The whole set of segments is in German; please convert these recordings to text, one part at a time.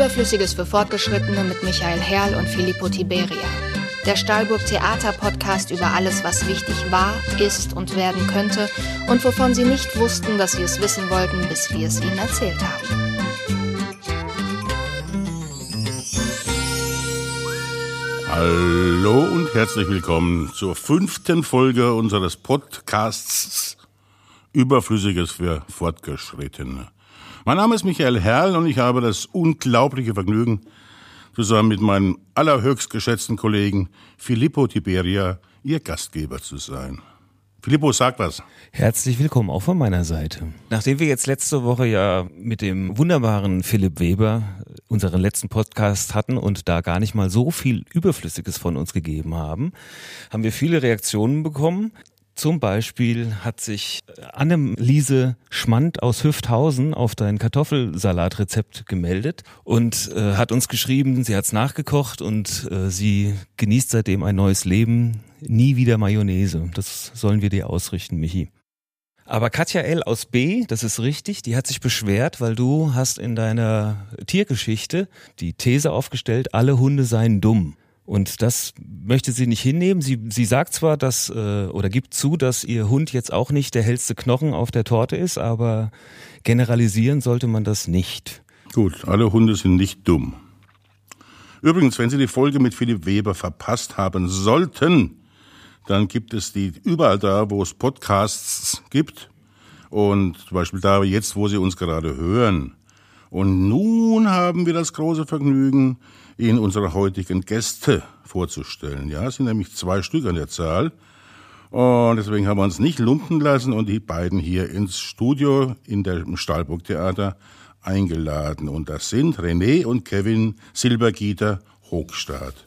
Überflüssiges für Fortgeschrittene mit Michael Herrl und Filippo Tiberia. Der Stahlburg Theater Podcast über alles, was wichtig war, ist und werden könnte und wovon Sie nicht wussten, dass Sie es wissen wollten, bis wir es Ihnen erzählt haben. Hallo und herzlich willkommen zur fünften Folge unseres Podcasts Überflüssiges für Fortgeschrittene. Mein Name ist Michael Herrl und ich habe das unglaubliche Vergnügen, zusammen mit meinem allerhöchst geschätzten Kollegen Filippo Tiberia Ihr Gastgeber zu sein. Filippo, sag was. Herzlich willkommen auch von meiner Seite. Nachdem wir jetzt letzte Woche ja mit dem wunderbaren Philipp Weber unseren letzten Podcast hatten und da gar nicht mal so viel Überflüssiges von uns gegeben haben, haben wir viele Reaktionen bekommen. Zum Beispiel hat sich Anneliese Schmand aus Hüfthausen auf dein Kartoffelsalatrezept gemeldet und äh, hat uns geschrieben, sie hat es nachgekocht und äh, sie genießt seitdem ein neues Leben. Nie wieder Mayonnaise. Das sollen wir dir ausrichten, Michi. Aber Katja L. aus B, das ist richtig, die hat sich beschwert, weil du hast in deiner Tiergeschichte die These aufgestellt, alle Hunde seien dumm. Und das möchte sie nicht hinnehmen. Sie, sie sagt zwar, dass äh, oder gibt zu, dass ihr Hund jetzt auch nicht der hellste Knochen auf der Torte ist, aber generalisieren sollte man das nicht. Gut, alle Hunde sind nicht dumm. Übrigens, wenn Sie die Folge mit Philipp Weber verpasst haben sollten, dann gibt es die überall da, wo es Podcasts gibt. Und zum Beispiel da jetzt, wo Sie uns gerade hören. Und nun haben wir das große Vergnügen, Ihnen unsere heutigen Gäste vorzustellen. Ja, es sind nämlich zwei Stück an der Zahl. Und deswegen haben wir uns nicht lumpen lassen und die beiden hier ins Studio in dem Stahlburg Theater eingeladen. Und das sind René und Kevin Silbergieter Hochstadt.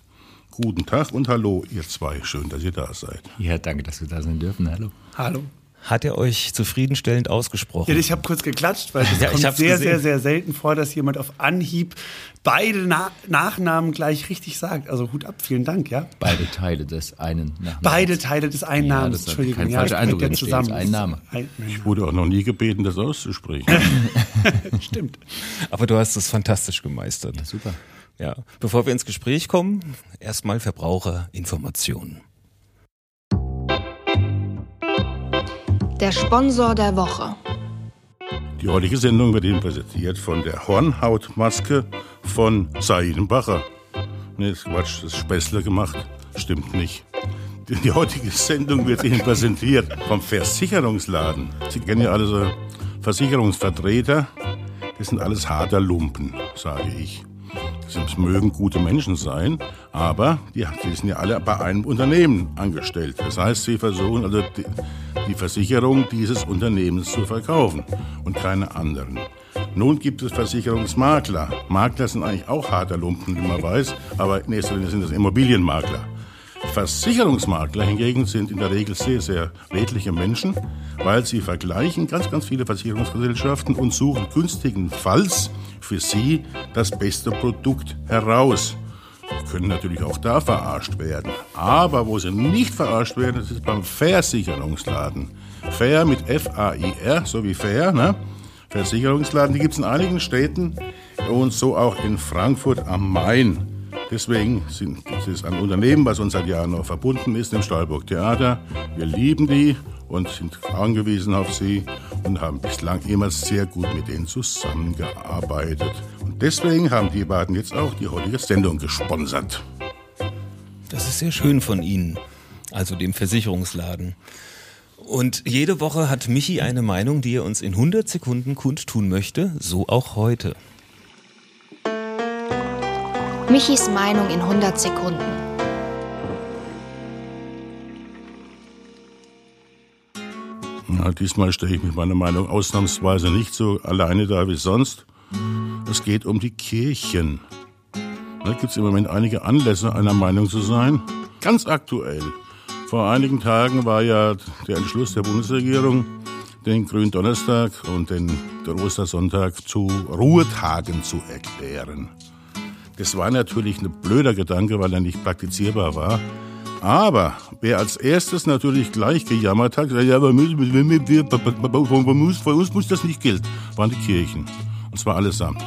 Guten Tag und hallo, ihr zwei. Schön, dass ihr da seid. Ja, danke, dass wir da sein dürfen. Hallo. Hallo. Hat er euch zufriedenstellend ausgesprochen? Ja, ich habe kurz geklatscht, weil es Ja, ich kommt sehr, gesehen. sehr, sehr selten vor, dass jemand auf Anhieb beide Na Nachnamen gleich richtig sagt. Also Hut ab, vielen Dank, ja. Beide Teile des einen Nachnamens. Beide Teile des einen Ja, Namens, Entschuldigung. kein ja, falscher ich Eindruck entstehen, zusammen. ein Name. Ich wurde auch noch nie gebeten, das auszusprechen. stimmt. Aber du hast es fantastisch gemeistert. Ja, super. Ja. Bevor wir ins Gespräch kommen, erstmal Verbraucherinformationen. Der Sponsor der Woche. Die heutige Sendung wird Ihnen präsentiert von der Hornhautmaske von Seidenbacher. Nee, ist Quatsch, das ist Späßle gemacht. Stimmt nicht. Die heutige Sendung wird Ihnen präsentiert vom Versicherungsladen. Sie kennen ja alle so Versicherungsvertreter. Das sind alles harter Lumpen, sage ich. Das mögen gute Menschen sein, aber die, die sind ja alle bei einem Unternehmen angestellt. Das heißt, sie versuchen also die, die Versicherung dieses Unternehmens zu verkaufen und keine anderen. Nun gibt es Versicherungsmakler. Makler sind eigentlich auch harter Lumpen, wie man weiß, aber in erster Linie sind es Immobilienmakler. Versicherungsmakler hingegen sind in der Regel sehr, sehr redliche Menschen, weil sie vergleichen ganz, ganz viele Versicherungsgesellschaften und suchen günstigenfalls für sie das beste Produkt heraus. Sie können natürlich auch da verarscht werden. Aber wo sie nicht verarscht werden, das ist beim Versicherungsladen. Fair mit F-A-I-R, so wie Fair, ne? Versicherungsladen, die gibt es in einigen Städten und so auch in Frankfurt am Main. Deswegen sind, ist ein Unternehmen, was uns seit Jahren noch verbunden ist, dem Stahlburg Theater. Wir lieben die und sind angewiesen auf sie und haben bislang immer sehr gut mit denen zusammengearbeitet. Und deswegen haben die beiden jetzt auch die heutige Sendung gesponsert. Das ist sehr schön von Ihnen, also dem Versicherungsladen. Und jede Woche hat Michi eine Meinung, die er uns in 100 Sekunden kundtun möchte, so auch heute. Michis Meinung in 100 Sekunden. Ja, diesmal stelle ich mit meiner Meinung ausnahmsweise nicht so alleine da wie sonst. Es geht um die Kirchen. Da gibt es im Moment einige Anlässe, einer Meinung zu sein. Ganz aktuell. Vor einigen Tagen war ja der Entschluss der Bundesregierung, den Gründonnerstag und den Ostersonntag zu Ruhetagen zu erklären. Das war natürlich ein blöder Gedanke, weil er nicht praktizierbar war. Aber wer als erstes natürlich gleich gejammert hat, ja, aber wir, wir, wir, bei uns muss das nicht gilt, waren die Kirchen. Und zwar allesamt.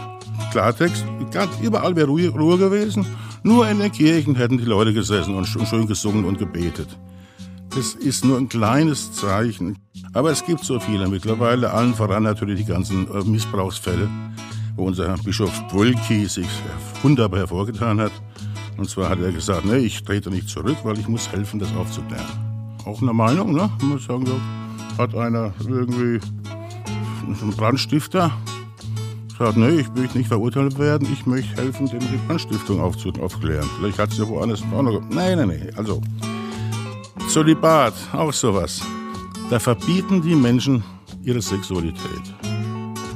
Klartext, ganz überall wäre Ruhe, Ruhe gewesen. Nur in den Kirchen hätten die Leute gesessen und schön gesungen und gebetet. Das ist nur ein kleines Zeichen. Aber es gibt so viele mittlerweile, allen voran natürlich die ganzen äh, Missbrauchsfälle, wo unser Bischof Wulki sich wunderbar hervorgetan hat. Und zwar hat er gesagt, nee, ich trete nicht zurück, weil ich muss helfen, das aufzuklären. Auch eine Meinung, ne? Man muss sagen, so, hat einer irgendwie einen Brandstifter sagt, nee, ich möchte nicht verurteilt werden, ich möchte helfen, dem die Brandstiftung aufzuklären. Vielleicht hat sie ja woanders auch noch. Nein, nein, nein. Also, Zölibat, auch sowas. Da verbieten die Menschen ihre Sexualität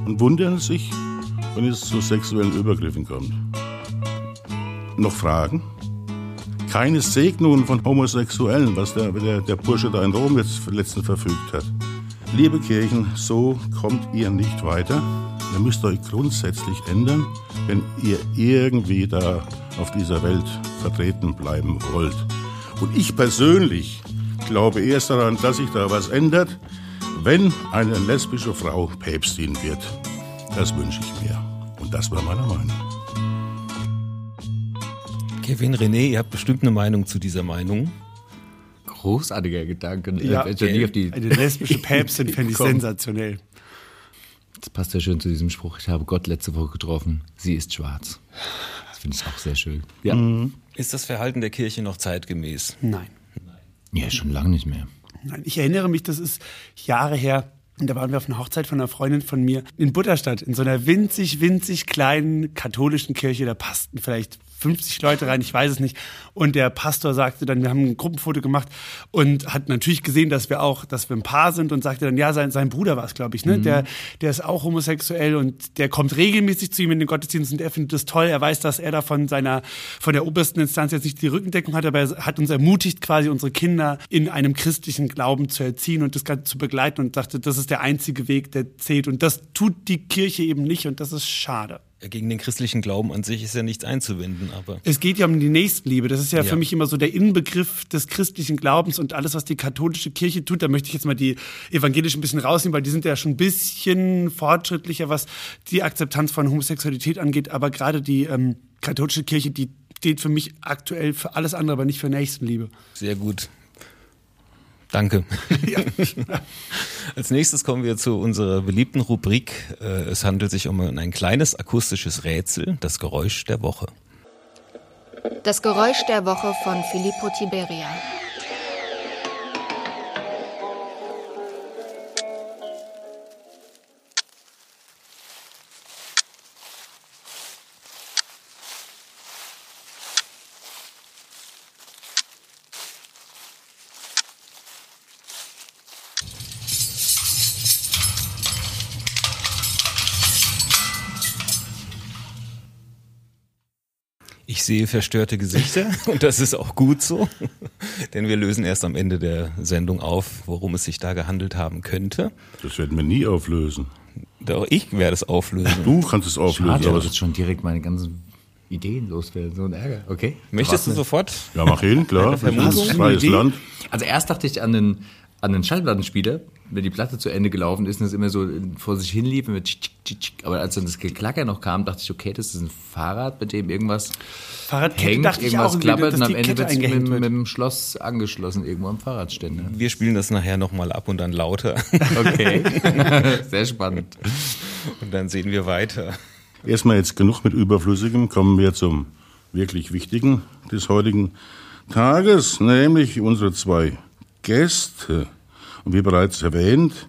und wundern sich, wenn es zu sexuellen Übergriffen kommt. Noch Fragen? Keine Segnungen von Homosexuellen, was der, der, der Bursche da in Rom jetzt letztens verfügt hat. Liebe Kirchen, so kommt ihr nicht weiter. Ihr müsst euch grundsätzlich ändern, wenn ihr irgendwie da auf dieser Welt vertreten bleiben wollt. Und ich persönlich glaube erst daran, dass sich da was ändert, wenn eine lesbische Frau Päpstin wird. Das wünsche ich mir. Und das war meine Meinung. Kevin René, ihr habt bestimmt eine Meinung zu dieser Meinung. Großartiger Gedanke. Ja, äh, eine lesbische Päpstin fände ich sensationell. Das passt ja schön zu diesem Spruch. Ich habe Gott letzte Woche getroffen. Sie ist schwarz. Das finde ich auch sehr schön. Ja. Mhm. Ist das Verhalten der Kirche noch zeitgemäß? Nein. Ja, schon lange nicht mehr. Nein, ich erinnere mich, das ist Jahre her. Und da waren wir auf einer Hochzeit von einer Freundin von mir in Butterstadt, in so einer winzig, winzig kleinen katholischen Kirche. Da passten vielleicht 50 Leute rein, ich weiß es nicht. Und der Pastor sagte dann, wir haben ein Gruppenfoto gemacht und hat natürlich gesehen, dass wir auch, dass wir ein Paar sind und sagte dann, ja, sein, sein Bruder war es, glaube ich, ne? Mhm. Der, der ist auch homosexuell und der kommt regelmäßig zu ihm in den Gottesdienst und er findet das toll. Er weiß, dass er da von seiner, von der obersten Instanz jetzt nicht die Rückendeckung hat, aber er hat uns ermutigt, quasi unsere Kinder in einem christlichen Glauben zu erziehen und das Ganze zu begleiten und sagte, das ist der einzige Weg, der zählt. Und das tut die Kirche eben nicht und das ist schade. Gegen den christlichen Glauben an sich ist ja nichts einzuwenden, aber. Es geht ja um die Nächstenliebe. Das ist ja, ja, für mich immer so der Inbegriff des christlichen Glaubens und alles, was die katholische Kirche tut. Da möchte ich jetzt mal die evangelischen ein bisschen rausnehmen, weil die sind ja schon ein bisschen fortschrittlicher, was die Akzeptanz von Homosexualität angeht. Aber gerade die ähm, katholische Kirche, die steht für mich aktuell für alles andere, aber nicht für Nächstenliebe. Sehr gut. Danke. Ja. Als nächstes kommen wir zu unserer beliebten Rubrik. Äh, es handelt sich um ein kleines akustisches Rätsel, das Geräusch der Woche. Das Geräusch der Woche von Filippo Tiberia. Ich sehe verstörte Gesichter und das ist auch gut so, denn wir lösen erst am Ende der Sendung auf, worum es sich da gehandelt haben könnte. Das werden wir nie auflösen. Doch ich werde es auflösen. Du kannst es auflösen. Schade, aber jetzt schon direkt meine ganzen Ideen loswerden, so ein Ärger. Okay. Möchtest du sofort? Ja, mach hin, klar. Freies Land. Also erst dachte ich an den an den Schallplattenspieler, wenn die Platte zu Ende gelaufen ist und es immer so vor sich hin lief, mit aber als dann das Geklacker noch kam, dachte ich, okay, das ist ein Fahrrad, mit dem irgendwas Fahrradkette hängt, dachte irgendwas ich auch, klappert und am Ende wird es mit, mit, dem Schloss angeschlossen, irgendwo am Fahrradständer. Wir spielen das nachher nochmal ab und dann lauter. Okay, sehr spannend. Und dann sehen wir weiter. Erstmal jetzt genug mit Überflüssigem, kommen wir zum wirklich Wichtigen des heutigen Tages, nämlich unsere zwei Gäste. Und wie bereits erwähnt,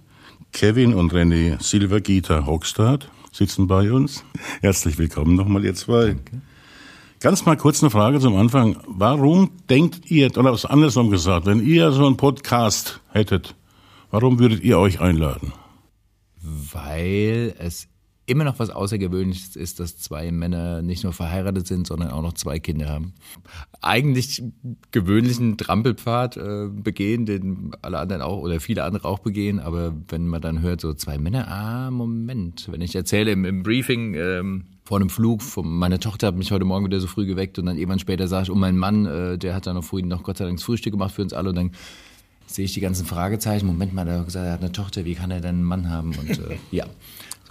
Kevin und René Silvergita Hockstad sitzen bei uns. Herzlich willkommen nochmal, ihr zwei. Danke. Ganz mal kurz eine Frage zum Anfang. Warum denkt ihr, oder was andersrum gesagt, wenn ihr so einen Podcast hättet, warum würdet ihr euch einladen? Weil es immer noch was Außergewöhnliches ist, dass zwei Männer nicht nur verheiratet sind, sondern auch noch zwei Kinder haben. Eigentlich gewöhnlichen Trampelpfad äh, begehen, den alle anderen auch oder viele andere auch begehen, aber wenn man dann hört, so zwei Männer, ah, Moment, wenn ich erzähle im, im Briefing, ähm, vor einem Flug, meine Tochter hat mich heute Morgen wieder so früh geweckt und dann irgendwann später sage ich, oh mein Mann, äh, der hat dann noch vorhin noch Gott sei Dank das Frühstück gemacht für uns alle und dann sehe ich die ganzen Fragezeichen. Moment mal, er hat gesagt, er hat eine Tochter, wie kann er denn einen Mann haben? Und äh, ja,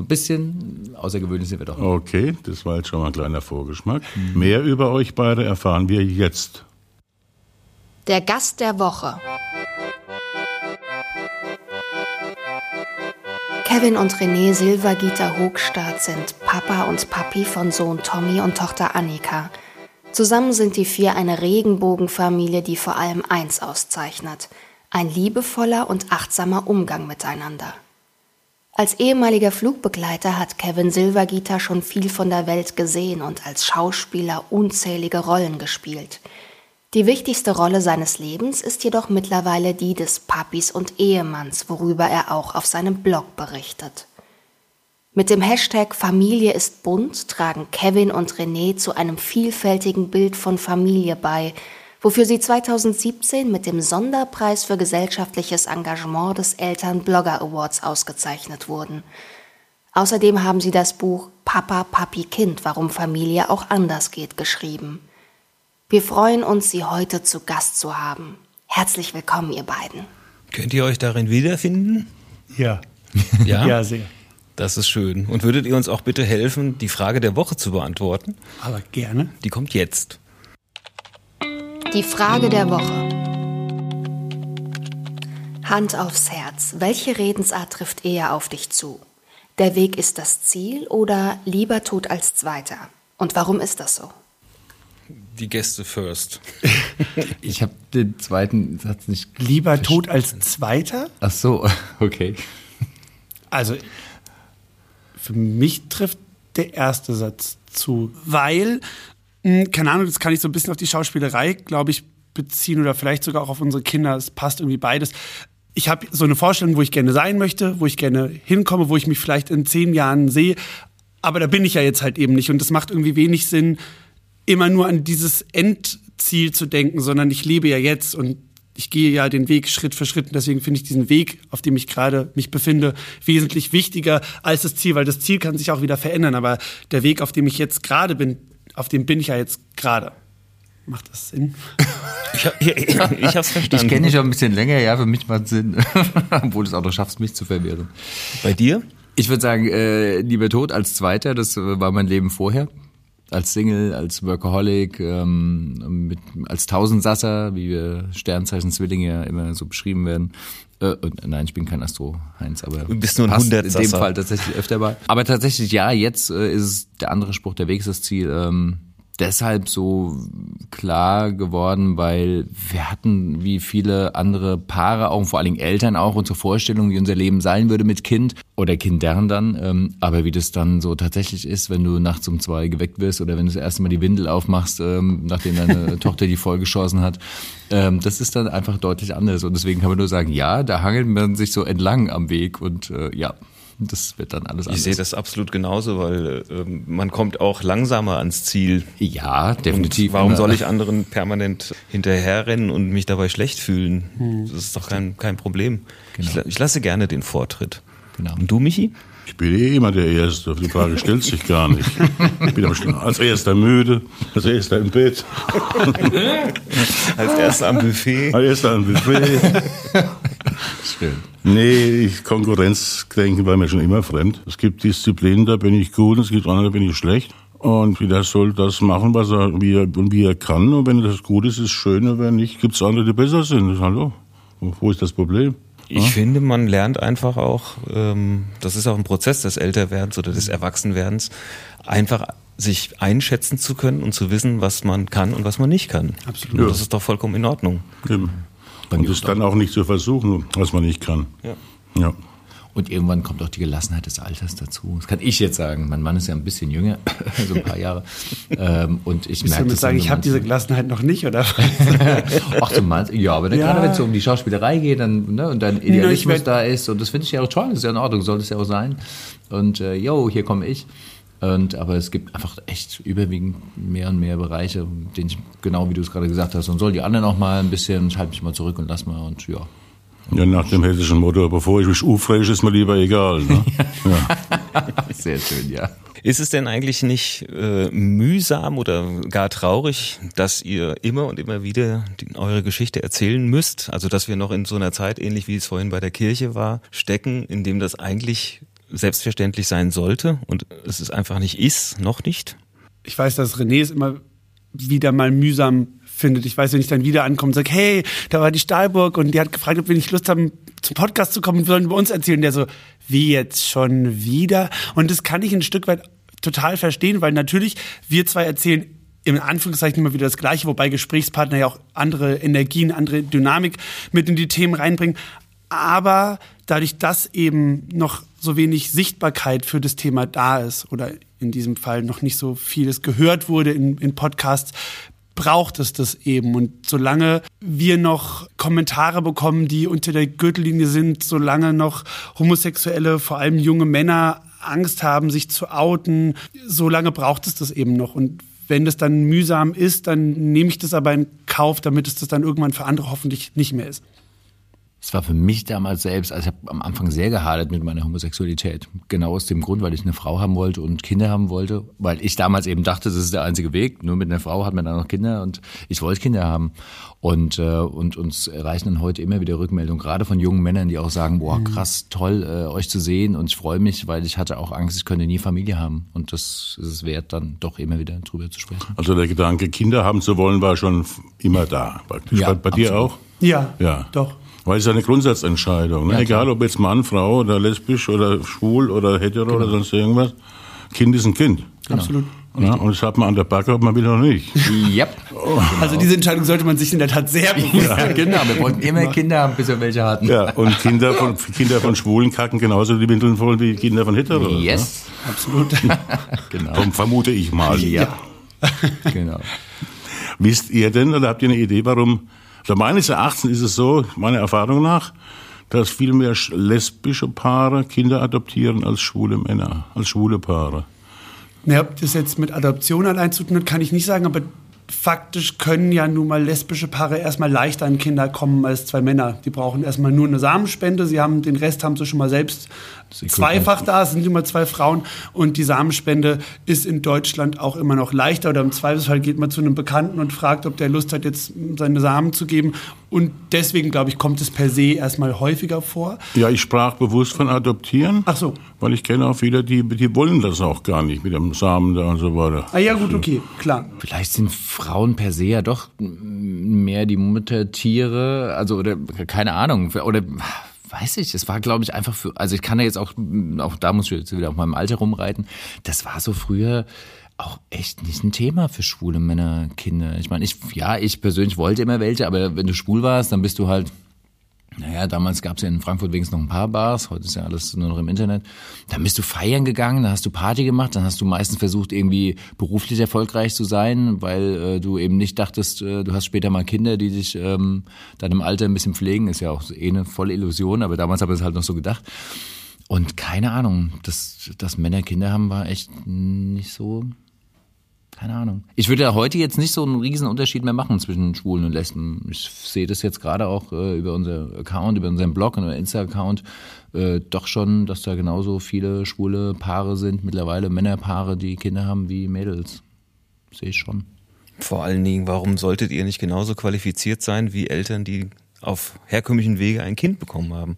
so ein bisschen außergewöhnlich sind wir doch. Okay, das war jetzt schon mal ein kleiner Vorgeschmack. Mehr über euch beide erfahren wir jetzt. Der Gast der Woche. Kevin und René Silvergieter Hochstadt sind Papa und Papi von Sohn Tommy und Tochter Annika. Zusammen sind die vier eine Regenbogenfamilie, die vor allem eins auszeichnet: ein liebevoller und achtsamer Umgang miteinander. Als ehemaliger Flugbegleiter hat Kevin Silvergieter schon viel von der Welt gesehen und als Schauspieler unzählige Rollen gespielt. Die wichtigste Rolle seines Lebens ist jedoch mittlerweile die des Papis und Ehemanns, worüber er auch auf seinem Blog berichtet. Mit dem Hashtag Familie ist bunt tragen Kevin und René zu einem vielfältigen Bild von Familie bei, wofür sie 2017 mit dem Sonderpreis für gesellschaftliches Engagement des Eltern Blogger Awards ausgezeichnet wurden. Außerdem haben sie das Buch Papa, Papi, Kind, warum Familie auch anders geht geschrieben. Wir freuen uns, Sie heute zu Gast zu haben. Herzlich willkommen, ihr beiden. Könnt ihr euch darin wiederfinden? Ja. Ja? Ja, sehr. Das ist schön. Und würdet ihr uns auch bitte helfen, die Frage der Woche zu beantworten? Aber gerne. Die kommt jetzt. Die Frage der Woche. Hand aufs Herz. Welche Redensart trifft eher auf dich zu? Der Weg ist das Ziel oder lieber tot als Zweiter? Und warum ist das so? Die Gäste first. Ich habe den zweiten Satz nicht. Lieber tot als Zweiter? Ach so, okay. Also, für mich trifft der erste Satz zu, weil, keine Ahnung, das kann ich so ein bisschen auf die Schauspielerei, glaube ich, beziehen oder vielleicht sogar auch auf unsere Kinder. Es passt irgendwie beides. Ich habe so eine Vorstellung, wo ich gerne sein möchte, wo ich gerne hinkomme, wo ich mich vielleicht in zehn Jahren sehe. Aber da bin ich ja jetzt halt eben nicht. Und das macht irgendwie wenig Sinn, immer nur an dieses Endziel zu denken, sondern ich lebe ja jetzt und ich gehe ja den Weg Schritt für Schritt. Und deswegen finde ich diesen Weg, auf dem ich gerade mich befinde, wesentlich wichtiger als das Ziel, weil das Ziel kann sich auch wieder verändern. Aber der Weg, auf dem ich jetzt gerade bin, auf dem bin ich ja jetzt gerade. Macht das Sinn? Ich, hab- ich, ich hab's verstanden. Ich kenne dich schon ein bisschen länger, ja, für mich macht Sinn. Obwohl du es auch noch schaffst, mich zu verwirren. Bei dir? Ich würde sagen, äh, lieber tot als Zweiter, das äh, war mein Leben vorher. Als Single, als Workaholic, ähm, mit, als Tausendsasser, wie wir Sternzeichen Zwillinge ja immer so beschrieben werden. Äh, nein, ich bin kein Astro, Heinz, aber Du bist nur ein passt in dem. Fall tatsächlich öfter bei. Aber tatsächlich, ja, jetzt äh, ist es der andere Spruch, der Weg ist das Ziel. Ähm, deshalb so klar geworden, weil wir hatten wie viele andere Paare, auch und vor allen Dingen Eltern auch unsere Vorstellung, wie unser Leben sein würde mit Kind oder Kindern dann. Ähm, aber wie das dann so tatsächlich ist, wenn du nachts um zwei geweckt wirst oder wenn du das erste Mal die Windel aufmachst, ähm, nachdem deine Tochter die vollgeschossen hat, ähm, das ist dann einfach deutlich anders. Und deswegen kann man nur sagen, ja, da hangelt man sich so entlang am Weg und äh, ja, das wird dann alles anders. Ich sehe das absolut genauso, weil ähm, man kommt auch langsamer ans Ziel. Ja, definitiv. Und warum soll ich anderen permanent hinterherrennen und mich dabei schlecht fühlen? Das ist doch kein, kein Problem. Ich, la- ich lasse gerne den Vortritt. Genau. Und du, Michi? Ich bin eh immer der Erste. Die Frage stellt sich gar nicht. Ich bin am als Erster müde, als Erster im Bett, Als erster am Buffet. als Erster am Buffet. Schön. Nee, ich, Konkurrenzdenken war mir schon immer fremd. Es gibt Disziplinen, da bin ich gut, es gibt andere, da bin ich schlecht. Und jeder soll das machen, was er, wie er, und wie er kann. Und wenn das gut ist, ist schön. Und wenn nicht, gibt es andere, die besser sind. Hallo? Wo ist das Problem? Ich finde, man lernt einfach auch, ähm, das ist auch ein Prozess des Älterwerdens oder des Erwachsenwerdens, einfach sich einschätzen zu können und zu wissen, was man kann und was man nicht kann. Absolut. Und das ist doch vollkommen in Ordnung. Eben. Und es dann auch nicht zu versuchen, was man nicht kann. Ja. Ja. Und irgendwann kommt auch die Gelassenheit des Alters dazu. Das kann ich jetzt sagen. Mein Mann ist ja ein bisschen jünger, so ein paar Jahre. Ähm, und ich merke das sagen, ich habe diese. Gelassenheit noch nicht, oder? Ach, du meinst, ja, aber dann Ja. gerade wenn es so um die Schauspielerei geht dann, ne, und dein Idealismus werd- da ist, und das finde ich ja auch toll, das ist ja in Ordnung, soll es ja auch sein. Und äh, yo, hier komme ich. Und, aber es gibt einfach echt überwiegend mehr und mehr Bereiche, denen ich, genau wie du es gerade gesagt hast, und soll die anderen auch mal ein bisschen, ich halte mich mal zurück und lass mal und ja. Ja, nach dem hessischen Motto, bevor ich mich ufreche, ist mir lieber egal. Ne? ja. Sehr schön, ja. Ist es denn eigentlich nicht äh, mühsam oder gar traurig, dass ihr immer und immer wieder die, eure Geschichte erzählen müsst? Also dass wir noch in so einer Zeit, ähnlich wie es vorhin bei der Kirche war, stecken, in dem das eigentlich selbstverständlich sein sollte und es ist einfach nicht ist, noch nicht? Ich weiß, dass René es immer wieder mal mühsam findet. Ich weiß, wenn ich dann wieder ankomme und sage, hey, da war die Stahlburg und die hat gefragt, ob wir nicht Lust haben, zum Podcast zu kommen und sollen über uns erzählen. Der so, wie jetzt schon wieder? Und das kann ich ein Stück weit total verstehen, weil natürlich wir zwei erzählen im Anführungszeichen immer wieder das Gleiche, wobei Gesprächspartner ja auch andere Energien, andere Dynamik mit in die Themen reinbringen. Aber dadurch, dass eben noch so wenig Sichtbarkeit für das Thema da ist oder in diesem Fall noch nicht so vieles gehört wurde in, in Podcasts, braucht es das eben. Und solange wir noch Kommentare bekommen, die unter der Gürtellinie sind, solange noch Homosexuelle, vor allem junge Männer, Angst haben, sich zu outen, solange braucht es das eben noch. Und wenn das dann mühsam ist, dann nehme ich das aber in Kauf, damit es das dann irgendwann für andere hoffentlich nicht mehr ist. Es war für mich damals selbst, also ich habe am Anfang sehr gehadert mit meiner Homosexualität. Genau aus dem Grund, weil ich eine Frau haben wollte und Kinder haben wollte. Weil ich damals eben dachte, das ist der einzige Weg. Nur mit einer Frau hat man dann noch Kinder und ich wollte Kinder haben. Und, äh, und uns erreichen dann heute immer wieder Rückmeldungen, gerade von jungen Männern, die auch sagen, boah, krass, toll, äh, euch zu sehen. Und ich freue mich, weil ich hatte auch Angst, ich könnte nie Familie haben. Und das ist es wert, dann doch immer wieder drüber zu sprechen. Also der Gedanke, Kinder haben zu wollen, war schon immer da. Praktisch. Ja, bei, bei dir absolut. auch? Ja, Ja. doch. Weil es ist eine Grundsatzentscheidung. Ne? Ja. Egal ob jetzt Mann, Frau oder lesbisch oder schwul oder hetero oder sonst irgendwas. Kind ist ein Kind. Absolut. Ja, und das hat man an der Backe, ob man will oder nicht. Yep. Also diese Entscheidung sollte man sich in der Tat sehr bewusst Ja, genau. Wir wollten immer Kinder haben, bis wir welche hatten. Ja, und Kinder von, Kinder von Schwulen kacken genauso die Windeln voll wie Kinder von Hetero. Yes. Absolut. Genau. Ne? Vermute ich mal. Ja. genau. Wisst ihr denn oder habt ihr eine Idee, warum? Also meines Erachtens ist es so, meiner Erfahrung nach, dass viel mehr sch- lesbische Paare Kinder adoptieren als schwule Männer, als schwule Paare. Ja, ob das jetzt mit Adoption allein zu tun hat, kann ich nicht sagen, aber faktisch können ja nun mal lesbische Paare erstmal leichter an Kinder kommen als zwei Männer. Die brauchen erstmal nur eine Samenspende, sie haben den Rest haben sie schon mal selbst zweifach da, es sind immer zwei Frauen und die Samenspende ist in Deutschland auch immer noch leichter oder im Zweifelsfall geht man zu einem Bekannten und fragt, ob der Lust hat, jetzt seine Samen zu geben und deswegen, glaube ich, kommt es per se erstmal häufiger vor. Ja, ich sprach bewusst von adoptieren, Ach so. weil ich kenne auch viele, die, die wollen das auch gar nicht mit dem Samen da und so weiter. Ah ja, gut, okay, klar. Vielleicht sind Frauen per se ja doch mehr die Muttertiere, also oder keine Ahnung, oder weiß ich, es war glaube ich einfach für, also ich kann ja jetzt auch, auch da muss ich jetzt wieder auf meinem Alter rumreiten, das war so früher auch echt nicht ein Thema für schwule Männer, Kinder. Ich meine, ich, ja, ich persönlich wollte immer welche, aber wenn du schwul warst, dann bist du halt naja, damals gab es ja in Frankfurt wenigstens noch ein paar Bars, heute ist ja alles nur noch im Internet. Dann bist du feiern gegangen, dann hast du Party gemacht, dann hast du meistens versucht, irgendwie beruflich erfolgreich zu sein, weil äh, du eben nicht dachtest, äh, du hast später mal Kinder, die dich ähm, dann im Alter ein bisschen pflegen, ist ja auch eh eine volle Illusion, aber damals habe ich es halt noch so gedacht. Und keine Ahnung, dass, dass Männer Kinder haben, war echt nicht so keine Ahnung. Ich würde ja heute jetzt nicht so einen riesen Unterschied mehr machen zwischen Schwulen und Lesben. Ich sehe das jetzt gerade auch äh, über unser Account, über unseren Blog und Insta-Account äh, doch schon, dass da genauso viele schwule Paare sind, mittlerweile Männerpaare, die Kinder haben wie Mädels. Sehe ich schon. Vor allen Dingen, warum solltet ihr nicht genauso qualifiziert sein wie Eltern, die auf herkömmlichen Wege ein Kind bekommen haben?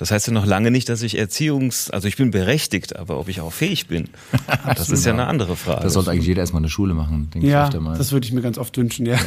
Das heißt ja noch lange nicht, dass ich Erziehungs-, also ich bin berechtigt, aber ob ich auch fähig bin, das ist ja eine andere Frage. Da sollte eigentlich jeder erstmal eine Schule machen, denke ich Ja, öfter mal. das würde ich mir ganz oft wünschen, ja.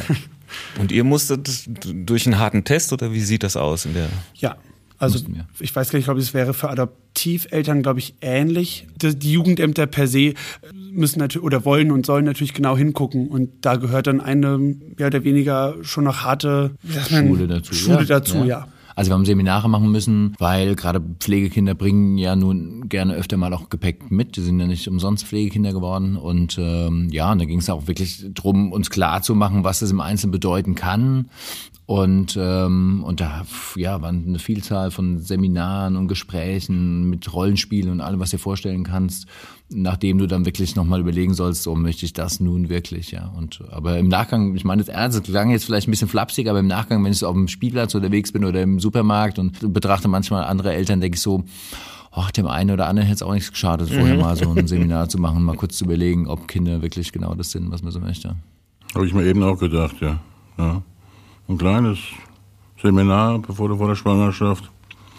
Und ihr musstet durch einen harten Test oder wie sieht das aus in der? Ja, also ich weiß gar nicht, ich glaube, es wäre für Adoptiveltern, glaube ich, ähnlich. Die die Jugendämter per se müssen natürlich oder wollen und sollen natürlich genau hingucken. Und da gehört dann eine mehr oder weniger schon noch harte Schule dazu. Schule dazu, ja. Also wir haben Seminare machen müssen, weil gerade Pflegekinder bringen ja nun gerne öfter mal auch Gepäck mit. Die sind ja nicht umsonst Pflegekinder geworden. Und ähm, ja, und da ging es auch wirklich drum, uns klar zu machen, was das im Einzelnen bedeuten kann. Und, ähm, und da ja, waren eine Vielzahl von Seminaren und Gesprächen mit Rollenspielen und allem, was du dir vorstellen kannst, nachdem du dann wirklich nochmal überlegen sollst, so möchte ich das nun wirklich, ja. Und aber im Nachgang, ich meine das ernst, klang jetzt vielleicht ein bisschen flapsig, aber im Nachgang, wenn ich so auf dem Spielplatz unterwegs bin oder im Supermarkt und betrachte manchmal andere Eltern, denke ich so, ach, dem einen oder anderen hätte es auch nichts geschadet, vorher mal so ein Seminar zu machen, mal kurz zu überlegen, ob Kinder wirklich genau das sind, was man so möchte. Habe ich mir eben auch gedacht, ja. ja. Ein kleines Seminar bevor du vor der Schwangerschaft.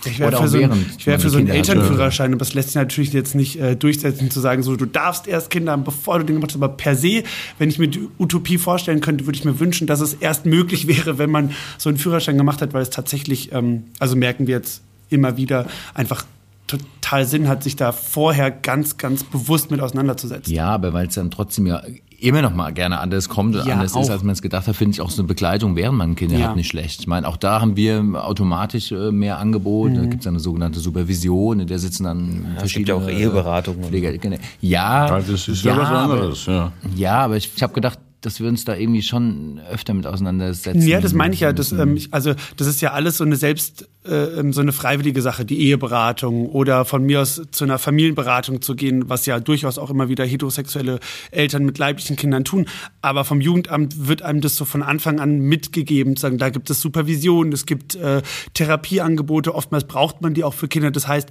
Ich wäre für so, ich wär für so einen. Elternführerschein, aber das lässt sich natürlich jetzt nicht äh, durchsetzen, zu sagen, so, du darfst erst Kinder haben, bevor du den gemacht hast. Aber per se, wenn ich mir die Utopie vorstellen könnte, würde ich mir wünschen, dass es erst möglich wäre, wenn man so einen Führerschein gemacht hat, weil es tatsächlich, ähm, also merken wir jetzt immer wieder, einfach total Sinn hat, sich da vorher ganz, ganz bewusst mit auseinanderzusetzen. Ja, aber weil es dann trotzdem ja immer noch mal gerne anders kommt und Ja, anders ist, auch. als man es gedacht hat, finde ich auch so eine Begleitung, während man Kinder Ja. hat, nicht schlecht. Ich meine, auch da haben wir automatisch äh, mehr Angebot. Mhm. Da gibt es eine sogenannte Supervision, in der sitzen dann es verschiedene gibt ja auch Eheberatungen. Pfleger. Genau. Ja, Ja, das ist ja, was aber- anderes, ja. Ja, aber ich, ich habe gedacht, dass wir uns da irgendwie schon öfter mit auseinandersetzen. Ja, das meine ich ja. Das, ähm, ich- also das ist ja alles so eine selbst, äh, ähm, so eine freiwillige Sache, die Eheberatung oder von mir aus zu einer Familienberatung zu gehen, was ja durchaus auch immer wieder heterosexuelle Eltern mit leiblichen Kindern tun. Aber vom Jugendamt wird einem das so von Anfang an mitgegeben, zu sagen, da gibt es Supervision, es gibt äh, Therapieangebote, oftmals braucht man die auch für Kinder. Das heißt,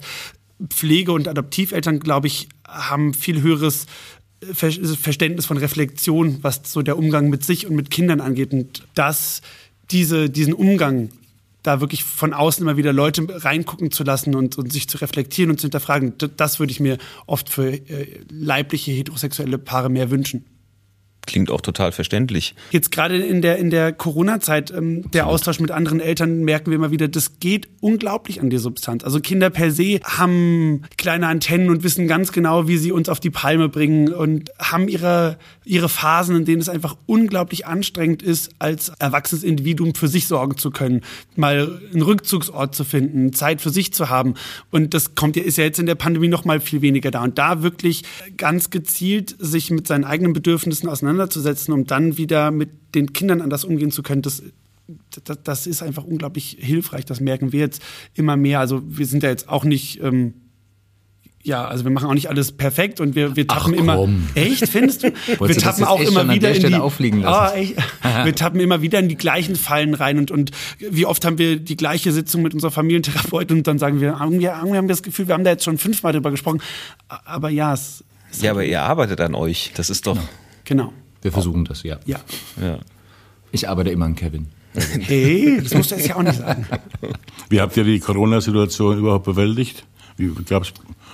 Pflege- und Adoptiveltern, glaube ich, haben viel höheres Ver- Verständnis von Reflexion, was so der Umgang mit sich und mit Kindern angeht. Und dass diese, diesen Umgang da wirklich von außen immer wieder Leute reingucken zu lassen und, und sich zu reflektieren und zu hinterfragen, das würde ich mir oft für äh, leibliche heterosexuelle Paare mehr wünschen. Klingt auch total verständlich. Jetzt gerade in der, in der Corona-Zeit, ähm, der Austausch mit anderen Eltern, merken wir immer wieder, das geht unglaublich an die Substanz. Also Kinder per se haben kleine Antennen und wissen ganz genau, wie sie uns auf die Palme bringen und haben ihre, ihre Phasen, in denen es einfach unglaublich anstrengend ist, als erwachsenes Individuum für sich sorgen zu können, mal einen Rückzugsort zu finden, Zeit für sich zu haben. Und das kommt ja, ist ja jetzt in der Pandemie noch mal viel weniger da. Und da wirklich ganz gezielt sich mit seinen eigenen Bedürfnissen auseinanderzusetzen, um dann wieder mit den Kindern anders umgehen zu können, das, das, das ist einfach unglaublich hilfreich. Das merken wir jetzt immer mehr. Also wir sind ja jetzt auch nicht, ähm, ja, also wir machen auch nicht alles perfekt und wir, wir tappen Ach, immer. Echt, findest du? wir Wolltest du das tappen auch immer wieder der in die, auffliegen lassen? Echt? wir tappen immer wieder in die gleichen Fallen rein und, und wie oft haben wir die gleiche Sitzung mit unserer Familientherapeutin und dann sagen wir, irgendwie, irgendwie haben wir das Gefühl, wir haben da jetzt schon fünfmal drüber gesprochen. Aber ja, es, es Ja, aber ihr arbeitet an euch. Das ist doch. genau. Wir versuchen das, ja. Ja. Ja. Ich arbeite immer an Kevin. Hey, das musst du jetzt ja auch nicht sagen. Wie habt ihr die Corona-Situation überhaupt bewältigt? Wie gab's,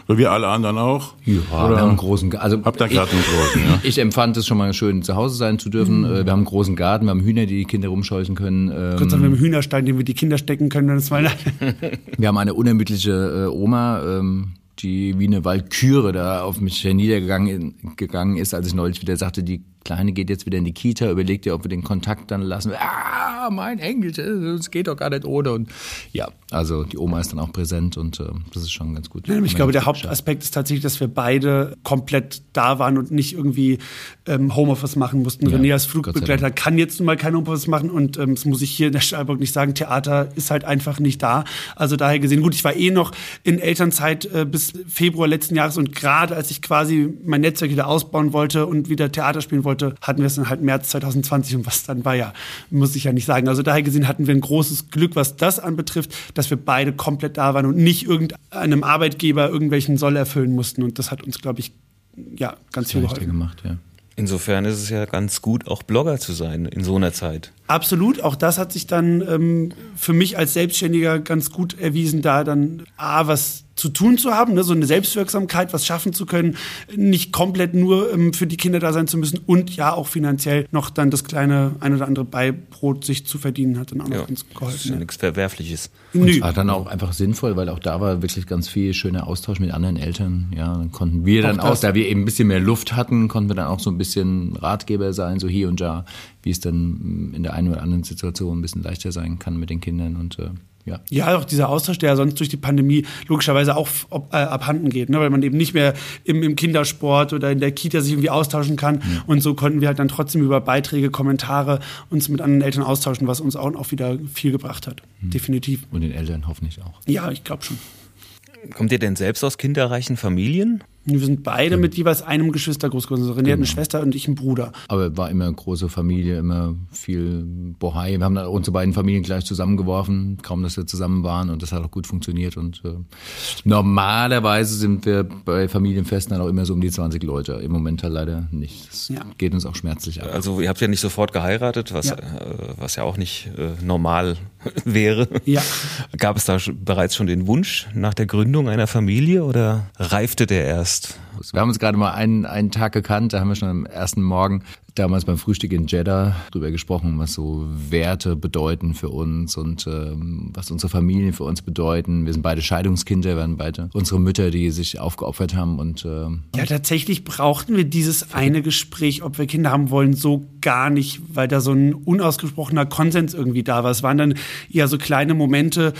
oder wie alle anderen auch? Ja, Oder wir haben einen großen, also habt ihr ich, gerade einen großen, ja? ich empfand es schon mal schön, zu Hause sein zu dürfen. Äh, Wir haben einen großen Garten, wir haben Hühner, die die Kinder rumscheuchen können. Ähm, Kurz haben wir einen Hühnerstein, den wir die Kinder stecken können, wenn es mal. Wir haben eine unermüdliche äh, Oma, ähm, die wie eine Walküre da auf mich herniedergegangen gegangen ist, als ich neulich wieder sagte, die Kleine geht jetzt wieder in die Kita, überlegt ihr, ob wir den Kontakt dann lassen. Ah, mein Engelchen, es geht doch gar nicht ohne. Und ja, also die Oma ist dann auch präsent und äh, das ist schon ganz gut. Ich glaube, der Hauptaspekt ist tatsächlich, dass wir beide komplett da waren und nicht irgendwie ähm, Homeoffice machen mussten. Ja, René als Flugbegleiter kann jetzt nun mal kein Homeoffice machen und ähm, das muss ich hier in der Stahlburg nicht sagen. Theater ist halt einfach nicht da. Also daher gesehen, gut, ich war eh noch in Elternzeit äh, bis Februar letzten Jahres und gerade als ich quasi mein Netzwerk wieder ausbauen wollte und wieder Theater spielen wollte, hatten wir es dann halt März 2020 und was dann war ja, muss ich ja nicht sagen. Also daher gesehen hatten wir ein großes Glück, was das anbetrifft, dass wir beide komplett da waren und nicht irgendeinem Arbeitgeber irgendwelchen Soll erfüllen mussten. Und das hat uns, glaube ich, ja, ganz viel geholfen. gemacht, ja. Insofern ist es ja ganz gut, auch Blogger zu sein in so einer Zeit. Absolut, auch das hat sich dann ähm, für mich als Selbstständiger ganz gut erwiesen, da dann A, was zu tun zu haben, ne, so eine Selbstwirksamkeit, was schaffen zu können, nicht komplett nur ähm, für die Kinder da sein zu müssen und ja auch finanziell noch dann das kleine ein oder andere Beibrot sich zu verdienen, hat dann auch noch Ja, ganz das ist geholfen. ja Ja. nichts Verwerfliches. Nö. War dann auch einfach sinnvoll, weil auch da war wirklich ganz viel schöner Austausch mit anderen Eltern. Ja, dann konnten wir dann Auch auch, das. da wir eben ein bisschen mehr Luft hatten, konnten wir dann auch so ein bisschen Ratgeber sein, so hier und da, wie es dann in der einen oder anderen Situation ein bisschen leichter sein kann mit den Kindern und äh, ja. Ja, auch dieser Austausch, der ja sonst durch die Pandemie logischerweise auch ob, äh, abhanden geht, ne? weil man eben nicht mehr im, im Kindersport oder in der Kita sich irgendwie austauschen kann. Und so konnten wir halt dann trotzdem über Beiträge, Kommentare uns mit anderen Eltern austauschen, was uns auch, auch wieder viel gebracht hat. Definitiv. Und den Eltern hoffentlich auch. Ja, ich glaube schon. Kommt ihr denn selbst aus kinderreichen Familien? Wir sind beide mit jeweils einem Geschwister groß geworden. Also René hat Genau. eine Schwester und ich einen Bruder. Aber war immer eine große Familie, immer viel Bohai. Wir haben dann unsere beiden Familien gleich zusammengeworfen, kaum dass wir zusammen waren und das hat auch gut funktioniert. Und äh, normalerweise sind wir bei Familienfesten dann auch immer so um die 20 Leute. Im Moment halt leider nicht. Das Ja. geht uns auch schmerzlich ab. Also ihr habt ja nicht sofort geheiratet, was Ja. äh, was ja auch nicht äh, normal wäre. Ja. Gab es da bereits schon den Wunsch nach der Gründung einer Familie oder reifte der erst? Wir haben uns gerade mal einen, einen Tag gekannt, da haben wir schon am ersten Morgen damals beim Frühstück in Jeddah drüber gesprochen, was so Werte bedeuten für uns und ähm, was unsere Familien für uns bedeuten. Wir sind beide Scheidungskinder, wir waren beide unsere Mütter, die sich aufgeopfert haben und ähm, Ja, tatsächlich brauchten wir dieses eine Gespräch, ob wir Kinder haben wollen, so gar nicht, weil da so ein unausgesprochener Konsens irgendwie da war. Es waren dann eher so kleine Momente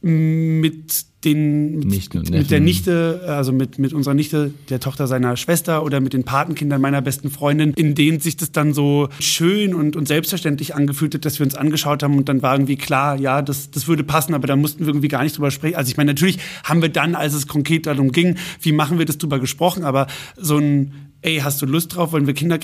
mit den mit, Nichten mit der. Nichte, also mit, mit unserer Nichte, der Tochter seiner Schwester oder mit den Patenkindern meiner besten Freundin, in denen sich das dann so schön und, und selbstverständlich angefühlt hat, dass wir uns angeschaut haben und dann war irgendwie klar, ja, das, das würde passen, aber da mussten wir irgendwie gar nicht drüber sprechen. Also ich meine, natürlich haben wir dann, als es konkret darum ging, wie machen wir das drüber gesprochen, aber so ein ey, hast du Lust drauf, wollen wir Kinder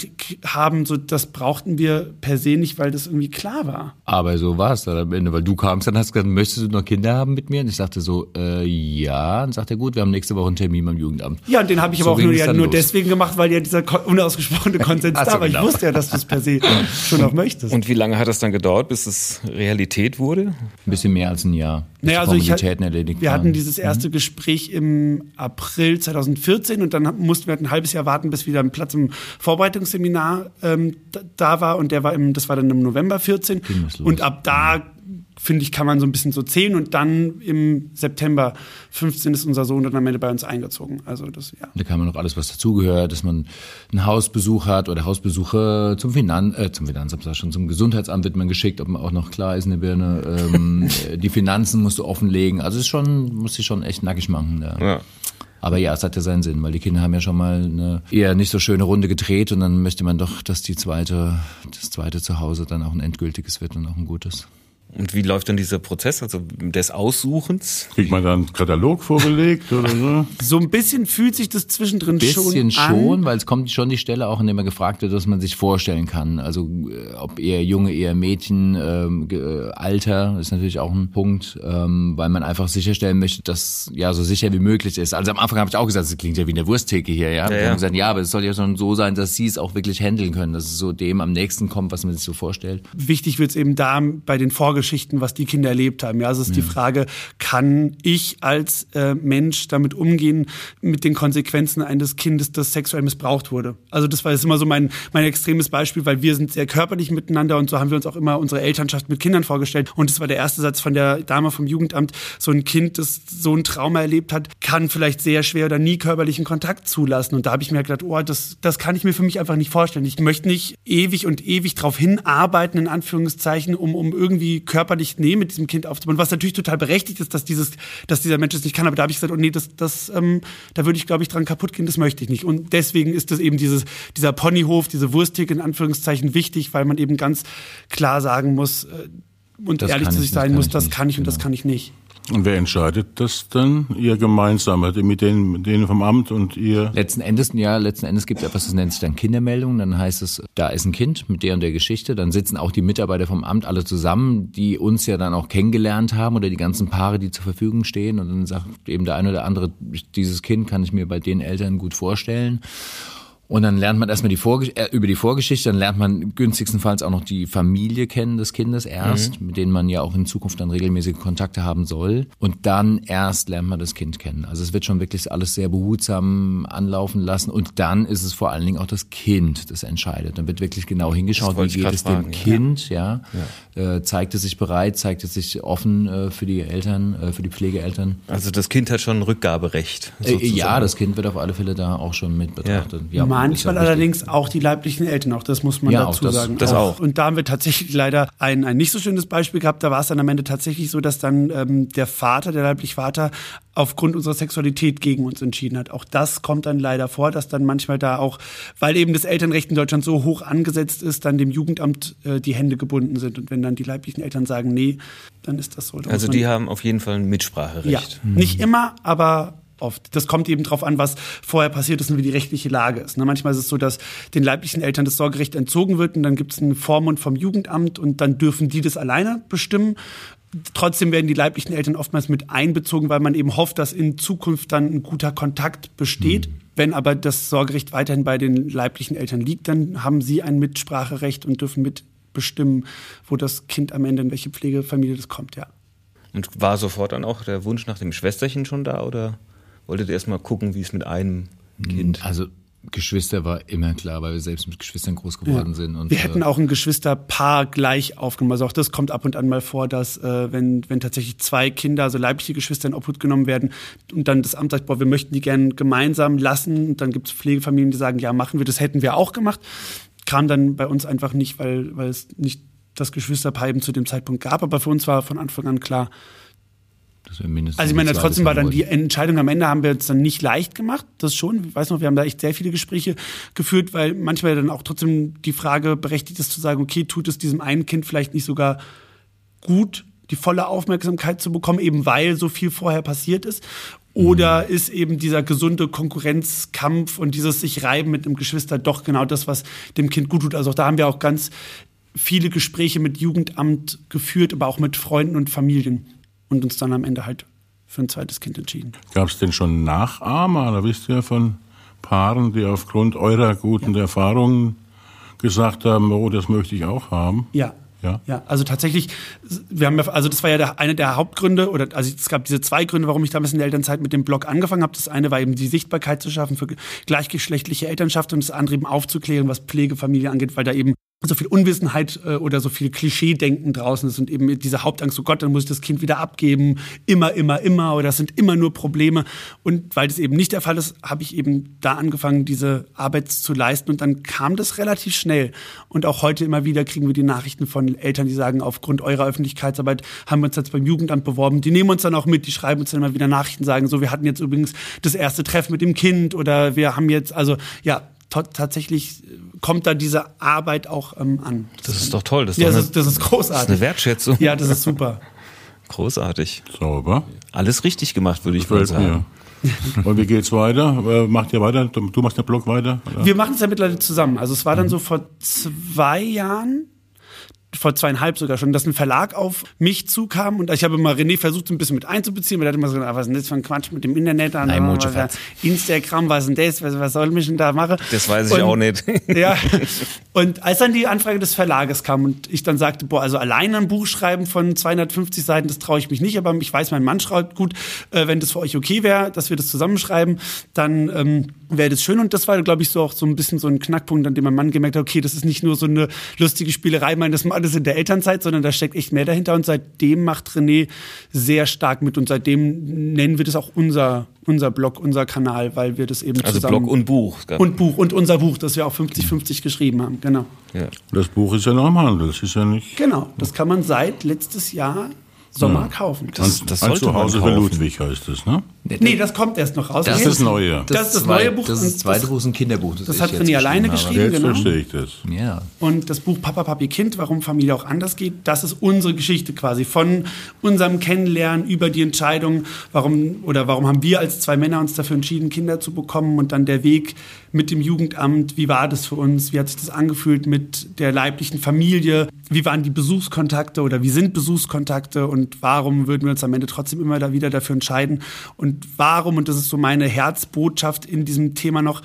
haben, so das brauchten wir per se nicht, weil das irgendwie klar war. Aber so war es dann am Ende, weil du kamst dann hast gesagt, möchtest du noch Kinder haben mit mir? Und ich sagte so, äh, ja. Und sagt er, gut, wir haben nächste Woche einen Termin beim Jugendamt. Ja, und den habe ich So aber auch nur, ja, nur los. deswegen gemacht, weil ja dieser unausgesprochene Konsens da war. genau. Ich wusste ja, dass du es per se schon auch möchtest. Und wie lange hat das dann gedauert, bis es Realität wurde? Ein bisschen mehr als ein Jahr. Naja, also ich, Formalitäten erledigt wir waren. hatten dieses erste Gespräch im April 2014 und dann mussten wir halt ein halbes Jahr warten, bis wieder ein Platz im Vorbereitungsseminar ähm, da, war und der war im, das war dann im November 14 Ging das los. und ab da finde ich, kann man so ein bisschen so zählen und dann im September 15 ist unser Sohn dann am Ende bei uns eingezogen. Also das, ja. Da kam ja noch alles, was dazugehört, dass man einen Hausbesuch hat oder Hausbesuche zum Finan äh, zum Finanzamt, schon, zum Gesundheitsamt wird man geschickt, ob man auch noch klar ist in der Birne. Ähm, äh, die Finanzen musst du offenlegen. Also es ist schon, muss ich schon echt nackig machen. Ja. Ja. Aber ja, es hat ja seinen Sinn, weil die Kinder haben ja schon mal eine eher nicht so schöne Runde gedreht und dann möchte man doch, dass die zweite, das zweite Zuhause dann auch ein endgültiges wird und auch ein gutes. Und wie läuft dann dieser Prozess, also des Aussuchens? Kriegt man da einen Katalog vorgelegt oder so? So ein bisschen fühlt sich das zwischendrin bisschen schon schon, an. weil es kommt schon die Stelle auch, in der man gefragt wird, dass man sich vorstellen kann. Also äh, ob eher Junge, eher Mädchen, ähm, äh, Alter ist natürlich auch ein Punkt, ähm, weil man einfach sicherstellen möchte, dass ja so sicher wie möglich ist. Also am Anfang habe ich auch gesagt, das klingt ja wie eine Wursttheke hier, ja. Wir ja. haben gesagt, ja, aber es soll ja schon so sein, dass sie es auch wirklich handeln können, dass es so dem am nächsten kommt, was man sich so vorstellt. wichtig wird es eben da bei den Vorgeschichten, was die Kinder erlebt haben. Ja, also es ist die Frage, kann ich als äh, Mensch damit umgehen mit den Konsequenzen eines Kindes, das sexuell missbraucht wurde? Also das war jetzt immer so mein, mein extremes Beispiel, weil wir sind sehr körperlich miteinander und so haben wir uns auch immer unsere Elternschaft mit Kindern vorgestellt. Und das war der erste Satz von der Dame vom Jugendamt. So ein Kind, das so ein Trauma erlebt hat, kann vielleicht sehr schwer oder nie körperlichen Kontakt zulassen. Und da habe ich mir gedacht, oh, das, das kann ich mir für mich einfach nicht vorstellen. Ich möchte nicht ewig und ewig darauf hinarbeiten, in Anführungszeichen, um, um irgendwie körperlich Nähe mit diesem Kind aufzubauen. Was natürlich total berechtigt ist, dass, dieses, dass dieser Mensch es nicht kann. Aber da habe ich gesagt, oh nee, das, das, ähm, da würde ich, glaube ich, dran kaputt gehen, das möchte ich nicht. Und deswegen ist das eben dieses, dieser Ponyhof, diese Wursttheke in Anführungszeichen wichtig, weil man eben ganz klar sagen muss äh, und Das ehrlich kann zu ich, sich das sein kann muss, ich das nicht, kann ich und das genau. kann ich nicht. Und wer entscheidet das dann? Ihr gemeinsam, also mit denen, mit denen vom Amt und ihr? Letzten Endes, ja, letzten Endes gibt es etwas, das nennt sich dann Kindermeldung. Dann heißt es, da ist ein Kind mit der und der Geschichte. Dann sitzen auch die Mitarbeiter vom Amt alle zusammen, die uns ja dann auch kennengelernt haben oder die ganzen Paare, die zur Verfügung stehen. Und dann sagt eben der eine oder andere, dieses Kind kann ich mir bei den Eltern gut vorstellen. Und dann lernt man erstmal die Vorge äh, über die Vorgeschichte, dann lernt man günstigstenfalls auch noch die Familie kennen des Kindes erst, mit denen man ja auch in Zukunft dann regelmäßige Kontakte haben soll. Und dann erst lernt man das Kind kennen. Also es wird schon wirklich alles sehr behutsam anlaufen lassen. Und dann ist es vor allen Dingen auch das Kind, das entscheidet. Dann wird wirklich genau hingeschaut, wie geht es dem fragen, ja. Kind, ja. Äh, zeigt es sich bereit, zeigt es sich offen äh, für die Eltern, äh, für die Pflegeeltern. Also das Kind hat schon ein Rückgaberecht. Äh, sozusagen. ja, das Kind wird auf alle Fälle da auch schon mit betrachtet. Ja. Ja Manchmal allerdings auch die leiblichen Eltern, auch das muss man Ja, auch dazu das- sagen. das auch. Und da haben wir tatsächlich leider ein, ein nicht so schönes Beispiel gehabt. Da war es dann am Ende tatsächlich so, dass dann ähm, der Vater, der leibliche Vater, aufgrund unserer Sexualität gegen uns entschieden hat. Auch das kommt dann leider vor, dass dann manchmal da auch, weil eben das Elternrecht in Deutschland so hoch angesetzt ist, dann dem Jugendamt äh, die Hände gebunden sind. Und wenn dann die leiblichen Eltern sagen, nee, dann ist das so. Da Also die haben auf jeden Fall ein Mitspracherecht. ja, nicht immer, aber oft. Das kommt eben drauf an, was vorher passiert ist und wie die rechtliche Lage ist. Ne, manchmal ist es so, dass den leiblichen Eltern das Sorgerecht entzogen wird und dann gibt es einen Vormund vom Jugendamt und dann dürfen die das alleine bestimmen. Trotzdem werden die leiblichen Eltern oftmals mit einbezogen, weil man eben hofft, dass in Zukunft dann ein guter Kontakt besteht. Wenn aber das Sorgerecht weiterhin bei den leiblichen Eltern liegt, dann haben sie ein Mitspracherecht und dürfen mit bestimmen, wo das Kind am Ende in welche Pflegefamilie das kommt, ja. Und war sofort dann auch der Wunsch nach dem Schwesterchen schon da oder wolltet ihr erst mal gucken, wie es mit einem Kind? Also Geschwister war immer klar, weil wir selbst mit Geschwistern groß geworden Ja. sind. Und, wir hätten äh, auch ein Geschwisterpaar gleich aufgenommen. Also auch das kommt ab und an mal vor, dass äh, wenn, wenn tatsächlich zwei Kinder, also leibliche Geschwister in Obhut genommen werden und dann das Amt sagt, boah, wir möchten die gerne gemeinsam lassen und dann gibt es Pflegefamilien, die sagen, ja, machen wir, das hätten wir auch gemacht. Kam dann bei uns einfach nicht, weil, weil es nicht das Geschwisterpaar eben zu dem Zeitpunkt gab. Aber für uns war von Anfang an klar, wir mindestens also ich meine, trotzdem war dann die. Entscheidung am Ende haben wir uns dann nicht leicht gemacht. Das schon. Ich weiß noch, wir haben da echt sehr viele Gespräche geführt, weil manchmal dann auch trotzdem die Frage berechtigt ist zu sagen, okay, tut es diesem einen Kind vielleicht nicht sogar gut, die volle Aufmerksamkeit zu bekommen, eben weil so viel vorher passiert ist? Oder ist eben dieser gesunde Konkurrenzkampf und dieses sich reiben mit einem Geschwister doch genau das, was dem Kind gut tut? Also auch da haben wir auch ganz viele Gespräche mit Jugendamt geführt, aber auch mit Freunden und Familien und uns dann am Ende halt für ein zweites Kind entschieden. Gab es denn schon Nachahmer? Da wisst ihr von Paaren, die aufgrund eurer guten Erfahrungen gesagt haben, oh, das möchte ich auch haben. Ja. Ja. Ja, also tatsächlich, wir haben ja, also das war ja der, eine der Hauptgründe, oder also es gab diese zwei Gründe, warum ich damals in der Elternzeit mit dem Blog angefangen habe. Das eine war eben die Sichtbarkeit zu schaffen für gleichgeschlechtliche Elternschaft und das andere eben aufzuklären, was Pflegefamilie angeht, weil da eben so viel Unwissenheit äh, oder so viel Klischee-Denken draußen ist und eben diese Hauptangst, so Gott, dann muss ich das Kind wieder abgeben, immer, immer, immer oder das sind immer nur Probleme. Und weil das eben nicht der Fall ist, habe ich eben da angefangen, diese Arbeit zu leisten und dann kam das relativ schnell. Und auch heute immer wieder kriegen wir die Nachrichten von Eltern, die sagen, aufgrund eurer Öffentlichkeitsarbeit haben wir uns jetzt beim Jugendamt beworben. Die nehmen uns dann auch mit, die schreiben uns dann immer wieder Nachrichten, sagen so, wir hatten jetzt übrigens das erste Treffen mit dem Kind oder wir haben jetzt, also ja, tatsächlich kommt da diese Arbeit auch ähm, an. Das ist doch toll. Das ist, Ja, doch das eine, ist, das ist großartig. das ist eine Wertschätzung. Ja, das ist super. Großartig. Sauber. Alles richtig gemacht, würde ich mal sagen. mir. Und wie geht's weiter? Äh, Macht ihr weiter? Du du machst den Blog weiter? Oder? Wir machen es ja mittlerweile zusammen. Also es war dann so vor zwei Jahren, vor zweieinhalb sogar schon, dass ein Verlag auf mich zukam und ich habe immer René versucht, so ein bisschen mit einzubeziehen, weil er hat immer so gesagt, ah, was ist denn das für ein Quatsch mit dem Internet an? Ein ah, Mojofatz. Instagram, was ist denn das? Was, was soll ich denn da machen? Das weiß ich Und- auch nicht. Ja. Und als dann die Anfrage des Verlages kam und ich dann sagte, boah, also allein ein Buch schreiben von 250 Seiten, das traue ich mich nicht, aber ich weiß, mein Mann schreibt gut, äh, wenn das für euch okay wäre, dass wir das zusammenschreiben, dann ähm, wäre das schön. Und das war, glaube ich, so auch so ein bisschen so ein Knackpunkt, an dem mein Mann gemerkt hat, okay, das ist nicht nur so eine lustige Spielerei, mein, das alles in der Elternzeit, sondern da steckt echt mehr dahinter. Und seitdem macht René sehr stark mit und seitdem nennen wir das auch unser, unser Blog, unser Kanal, weil wir das eben Also zusammen... Blog und Buch. Und Buch und unser Buch, das wir auch 50-50 geschrieben haben, genau. ja. Das Buch ist ja noch im Handel. Das ist ja nicht Genau, das kann man seit letztes Jahr Sommer kaufen. Das, das ein sollte man Zuhause für. Ludwig heißt es, ne? nee, das kommt erst noch raus. Das ist das Neue. Das ist das neue Buch Das ist und das zweite das- Buch, ist ein Kinderbuch. Das, das hat René alleine geschrieben. Jetzt genau. verstehe ich das. Ja. Und das Buch Papa, Papi, Kind, warum Familie auch anders geht, das ist unsere Geschichte quasi. Von unserem Kennenlernen über die Entscheidung, warum oder warum haben wir als zwei Männer uns dafür entschieden, Kinder zu bekommen und dann der Weg mit dem Jugendamt, wie war das für uns, wie hat sich das angefühlt mit der leiblichen Familie, wie waren die Besuchskontakte oder wie sind Besuchskontakte und warum würden wir uns am Ende trotzdem immer da wieder dafür entscheiden und warum, und das ist so meine Herzbotschaft in diesem Thema noch,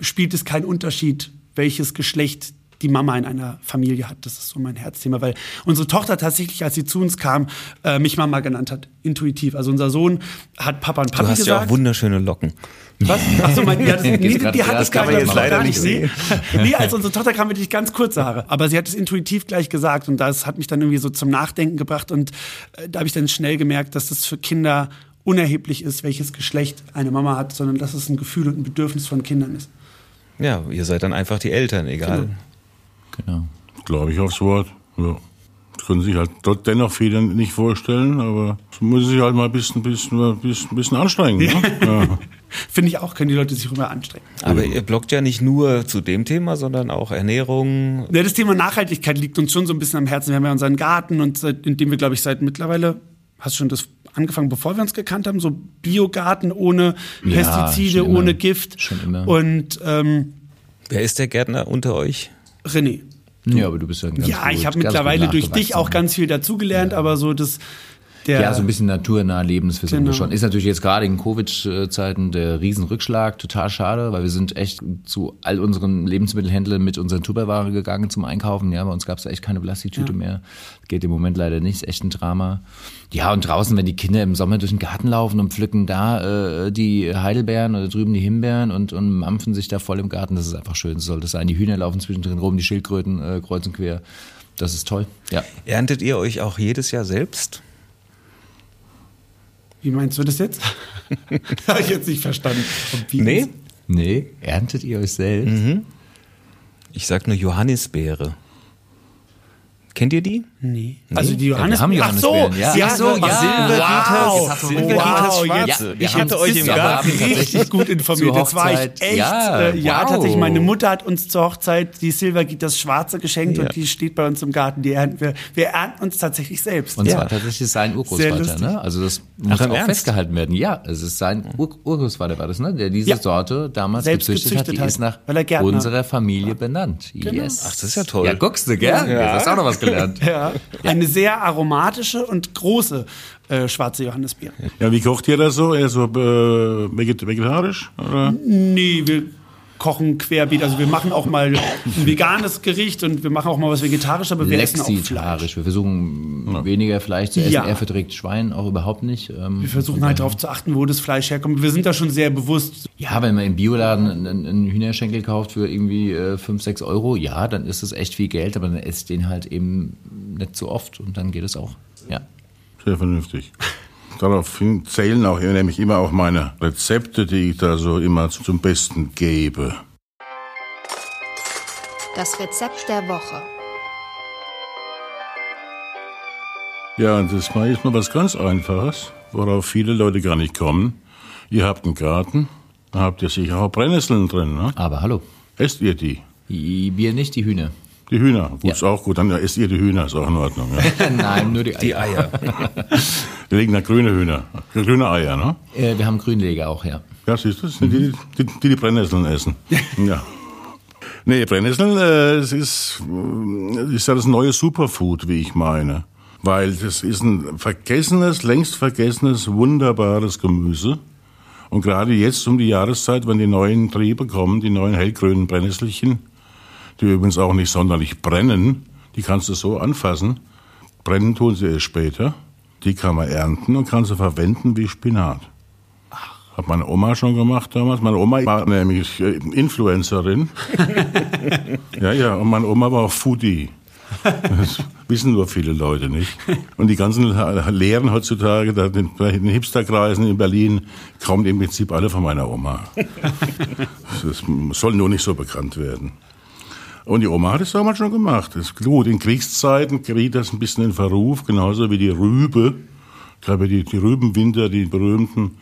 spielt es keinen Unterschied, welches Geschlecht die Mama in einer Familie hat. Das ist so mein Herzthema, weil unsere Tochter tatsächlich, als sie zu uns kam, äh, mich Mama genannt hat, intuitiv. Also unser Sohn hat Papa und Papi Du hast ja gesagt. auch wunderschöne Locken. Was? Achso, mein, ja, das, nee, die, die hat das es kann gar man nicht, jetzt gar leider nicht nicht nee. nee, als unsere Tochter kam, wirklich ganz kurze Haare. Aber sie hat es intuitiv gleich gesagt und das hat mich dann irgendwie so zum Nachdenken gebracht und äh, da habe ich dann schnell gemerkt, dass das für Kinder unerheblich ist, welches Geschlecht eine Mama hat, sondern dass es ein Gefühl und ein Bedürfnis von Kindern ist. Ja, ihr seid dann einfach die Eltern, egal. Genau. Glaube ich aufs Wort. Ja. Können sich halt dort dennoch viele nicht vorstellen, aber muss sich halt mal ein bisschen, bisschen, bisschen, bisschen anstrengen. Ne? Ja. Finde ich auch, können die Leute sich immer anstrengen. Aber ihr bloggt ja nicht nur zu dem Thema, sondern auch Ernährung. Ja, das Thema Nachhaltigkeit liegt uns schon so ein bisschen am Herzen. Wir haben ja unseren Garten und seit, in dem wir, glaube ich, seit mittlerweile, hast du schon das angefangen, bevor wir uns gekannt haben, so Biogarten ohne Ja, Pestizide, ohne Gift. Schon immer. Und ähm, Wer ist der Gärtner unter euch? René. Ja, aber du bist ja ganz ja, ich habe mittlerweile durch dich auch ganz viel dazugelernt, aber so das Der, ja, so ein bisschen naturnah leben, das versuchen Genau. wir schon. Ist natürlich jetzt gerade in Covid-Zeiten der Riesenrückschlag, total schade, weil wir sind echt zu all unseren Lebensmittelhändlern mit unseren Tupperware gegangen zum Einkaufen. Ja, bei uns gab es echt keine Plastiktüte mehr. Geht im Moment leider nicht, ist echt ein Drama. Ja, und draußen, wenn die Kinder im Sommer durch den Garten laufen und pflücken da äh, die Heidelbeeren oder drüben die Himbeeren und, und mampfen sich da voll im Garten, das ist einfach schön. Das soll das sein. Die Hühner laufen zwischendrin rum, die Schildkröten äh, kreuz und quer. Das ist toll, ja. Erntet ihr euch auch jedes Jahr selbst? Wie meinst du das jetzt? Habe ich jetzt nicht verstanden. Nee? Nee, erntet ihr euch selbst? Ich sag nur Johannisbeere. Kennt ihr die? Nee. Also die Ja, wir Johannes haben Ach so, Johannisbeeren, ja. Ach so, so, ja. Wow. Silbergiters Wow, jetzt- Ich jetzt hatte euch im Garten richtig gut informiert. Jetzt war ich echt. Ja, äh, ja wow. tatsächlich. Meine Mutter hat uns zur Hochzeit die Silbergit das Schwarze geschenkt Ja. und die steht bei uns im Garten. Die ernten wir. Wir ernten uns tatsächlich selbst. Und Ja. zwar tatsächlich sein Urgroßvater, ne? Also das muss im auch Ernst? festgehalten werden. Ja, es ist sein Ur Urgroßvater war das, ne? Der diese Ja. Sorte damals Selbst gezüchtet hat. gezüchtet Die hat, ist nach er unserer Familie benannt. Yes. Ach, das ist ja toll. Ja, guckst du, gell? Ja. Du hast auch noch was gelernt. Ja. Eine sehr aromatische und große äh, schwarze Johannisbeere. Ja, wie kocht ihr das so? Eher so äh, veget vegetarisch? Oder? Nee, wir kochen querbeet. Also wir machen auch mal ein veganes Gericht und wir machen auch mal was Vegetarisches, aber wir essen auch Fleisch. Wir versuchen weniger Fleisch zu essen. Ja. Er verträgt Schwein auch überhaupt nicht. Ähm, Wir versuchen halt darauf zu achten, wo das Fleisch herkommt. Wir sind da schon sehr bewusst. Ja, wenn man im Bioladen einen, einen Hühnerschenkel kauft für irgendwie äh, 5, 6 Euro, ja, dann ist es echt viel Geld, aber dann esst den halt eben nicht so oft und dann geht es auch. Ja. Sehr vernünftig. Daraufhin zählen auch nämlich immer auch meine Rezepte, die ich da so immer zum Besten gebe. Das Rezept der Woche. Ja, und das mal ist mal was ganz Einfaches, worauf viele Leute gar nicht kommen. Ihr habt einen Garten, da habt ihr sicher auch Brennnesseln drin, ne? Aber hallo, Esst ihr die? die wir nicht, die Hühner. Die Hühner, gut, Ja. ist auch gut, dann esst ihr die Hühner, ist auch in Ordnung. Ja. Nein, nur die Eier. Die Eier. Die legen da grüne Hühner, grüne Eier, ne? Äh, wir haben Grünleger auch, ja. Ja, siehst du, das sind die, die, die die Brennnesseln essen. Ja. Nee, Brennnesseln, äh, es ist, äh, ist ja das neue Superfood, wie ich meine. Weil das ist ein vergessenes, längst vergessenes, wunderbares Gemüse. Und gerade jetzt um die Jahreszeit, wenn die neuen Triebe kommen, die neuen hellgrünen Brennnesselchen, die übrigens auch nicht sonderlich brennen, die kannst du so anfassen. Brennen tun sie erst später. Die kann man ernten und kann sie verwenden wie Spinat. Hat meine Oma schon gemacht damals. Meine Oma war nämlich äh, Influencerin. ja, ja, und meine Oma war auch Foodie. Das wissen nur viele Leute nicht. Und die ganzen Lehren heutzutage, da in den Hipsterkreisen in Berlin, kommen im Prinzip alle von meiner Oma. Das soll nur nicht so bekannt werden. Und die Oma hat es damals schon gemacht. Das ist gut. In Kriegszeiten geriet das ein bisschen in Verruf, genauso wie die Rübe. Gerade die, die Rübenwinter, die berühmten,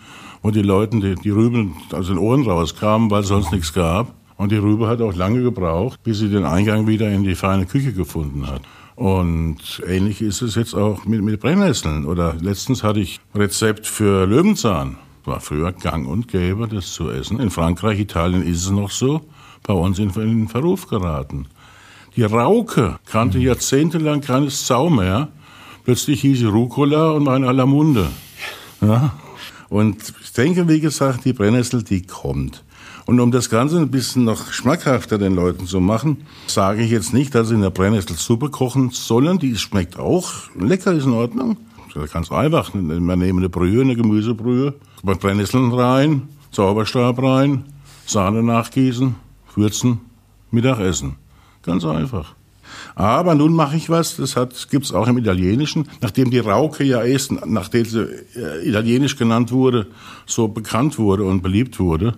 wo die Leuten die, die Rüben aus den Ohren rauskamen, weil es sonst nichts gab. Und die Rübe hat auch lange gebraucht, bis sie den Eingang wieder in die feine Küche gefunden hat. Und ähnlich ist es jetzt auch mit, mit Brennnesseln. Oder letztens hatte ich Rezept für Löwenzahn. War früher gang und gäbe, das zu essen. In Frankreich, Italien ist es noch so. Bei uns in, in den Verruf geraten. Die Rauke kannte jahrzehntelang keines Sau mehr. Plötzlich hieß sie Rucola und war in aller Munde. Ja? Und ich denke, wie gesagt, die Brennnessel, die kommt. Und um das Ganze ein bisschen noch schmackhafter den Leuten zu machen, sage ich jetzt nicht, dass sie eine Brennnesselsuppe kochen sollen. Die schmeckt auch lecker, ist in Ordnung. Ganz einfach. Wir nehmen eine Brühe, eine Gemüsebrühe, Brennnesseln rein, Zauberstab rein, Sahne nachgießen, würzen, Mittagessen. Ganz einfach. Aber nun mache ich was, das hat, gibt's auch im Italienischen. Nachdem die Rauke ja erst, nachdem sie äh, italienisch genannt wurde, so bekannt wurde und beliebt wurde,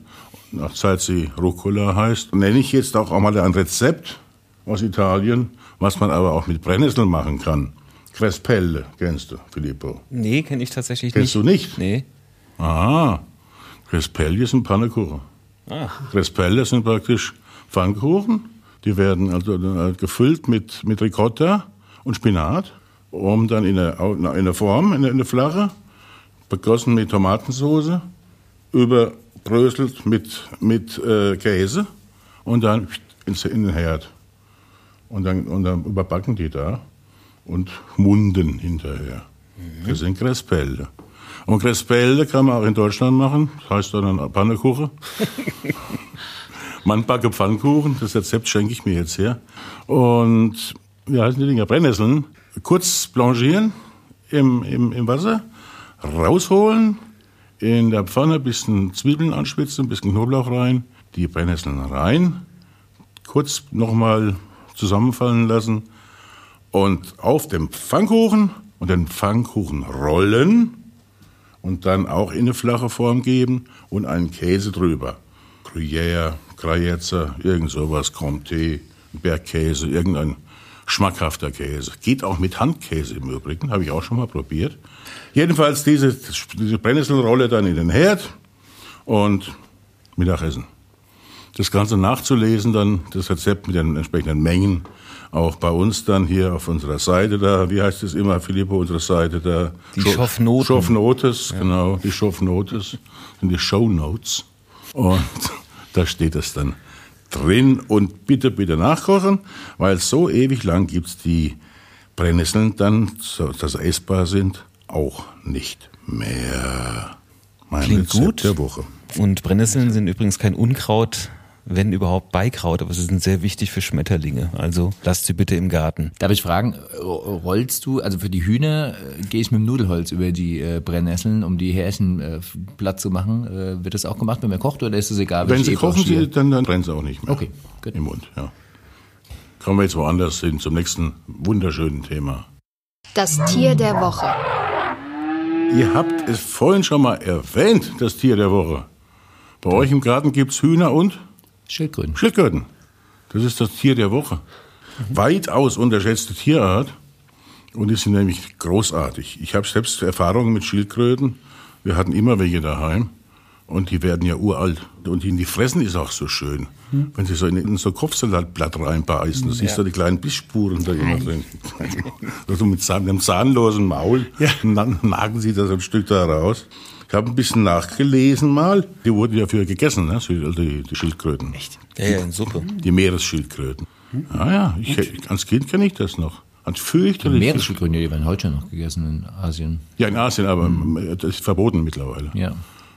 nach Zeit sie Rucola heißt, nenne ich jetzt auch, auch mal ein Rezept aus Italien, was man aber auch mit Brennnesseln machen kann. Crespelle, kennst du, Filippo? Nee, kenne ich tatsächlich Kennst nicht. du nicht? Nee. Ah, Crespelle sind Pannekuchen. Ah. Crespelle sind praktisch Pfannkuchen. Die werden also äh, gefüllt mit, mit Ricotta und Spinat, um dann in eine, in eine Form, in eine, in eine flache, begossen mit Tomatensauce, überbröselt mit, mit äh, Käse und dann ins, in den Herd. Und dann, und dann überbacken die da und munden hinterher. Das sind Crespelle. Und Crespelle kann man auch in Deutschland machen. Das heißt dann Pannekuchen. Man backe Pfannkuchen. Das Rezept schenke ich mir jetzt her. Und wie heißen die Dinger? Brennnesseln. Kurz blanchieren im, im, im Wasser, rausholen, in der Pfanne ein bisschen Zwiebeln anschwitzen, ein bisschen Knoblauch rein, die Brennnesseln rein, kurz nochmal zusammenfallen lassen und auf dem Pfannkuchen und den Pfannkuchen rollen und dann auch in eine flache Form geben und einen Käse drüber. Gruyère, Gruyère, irgend sowas, Comté, Bergkäse, irgendein schmackhafter Käse. Geht auch mit Handkäse im Übrigen, habe ich auch schon mal probiert. Jedenfalls diese, diese Brennnesselrolle dann in den Herd und Mittagessen. Das Ganze nachzulesen, dann das Rezept mit den entsprechenden Mengen, auch bei uns dann hier auf unserer Seite da, wie heißt es immer, Filippo, unsere Seite da? Die Schoffnoten. Schoffnotes, ja. genau, die Schoffnotes sind die Shownotes. Und da steht es dann drin und bitte, bitte nachkochen, weil so ewig lang gibt's die Brennnesseln dann, so dass sie essbar sind, auch nicht mehr. Mein Klingt Rezept gut. der Woche. Und Brennnesseln sind übrigens kein Unkraut, wenn überhaupt Beikraut, aber sie sind sehr wichtig für Schmetterlinge. Also lasst sie bitte im Garten. Darf ich fragen, rollst du, also für die Hühner äh, gehe ich mit dem Nudelholz über die äh, Brennnesseln, um die Härchen äh, platt zu machen. Äh, wird das auch gemacht, wenn man kocht oder ist es egal? Wenn sie kochen, sie, dann, dann brennt es auch nicht mehr. Okay, gut. Im Mund, ja. Kommen wir jetzt woanders hin, zum nächsten wunderschönen Thema. Das Tier der Woche. Ihr habt es vorhin schon mal erwähnt, das Tier der Woche. Bei euch im Garten gibt es Hühner und? Schildkröten. Schildkröten. Das ist das Tier der Woche. Mhm. Weitaus unterschätzte Tierart. Und die sind nämlich großartig. Ich habe selbst Erfahrungen mit Schildkröten. Wir hatten immer welche daheim. Und die werden ja uralt. Und die, die fressen ist auch so schön. Hm. Wenn sie so in, in so Kopfsalatblatt reinbeißen, da siehst du die kleinen Bissspuren da immer drin. also mit einem zahnlosen Maul ja. nagen sie das ein Stück da raus. Ich habe ein bisschen nachgelesen mal. Die wurden ja früher gegessen, ne? die, die Schildkröten. Echt? Ja, ja, in Suppe. Die Meeresschildkröten. Ah ja, ich, als Kind kenne ich das noch. Als fürchterlich. Meeresschildkröten, die werden heute schon noch gegessen in Asien. Ja, in Asien, aber hm. das ist verboten mittlerweile. Ja.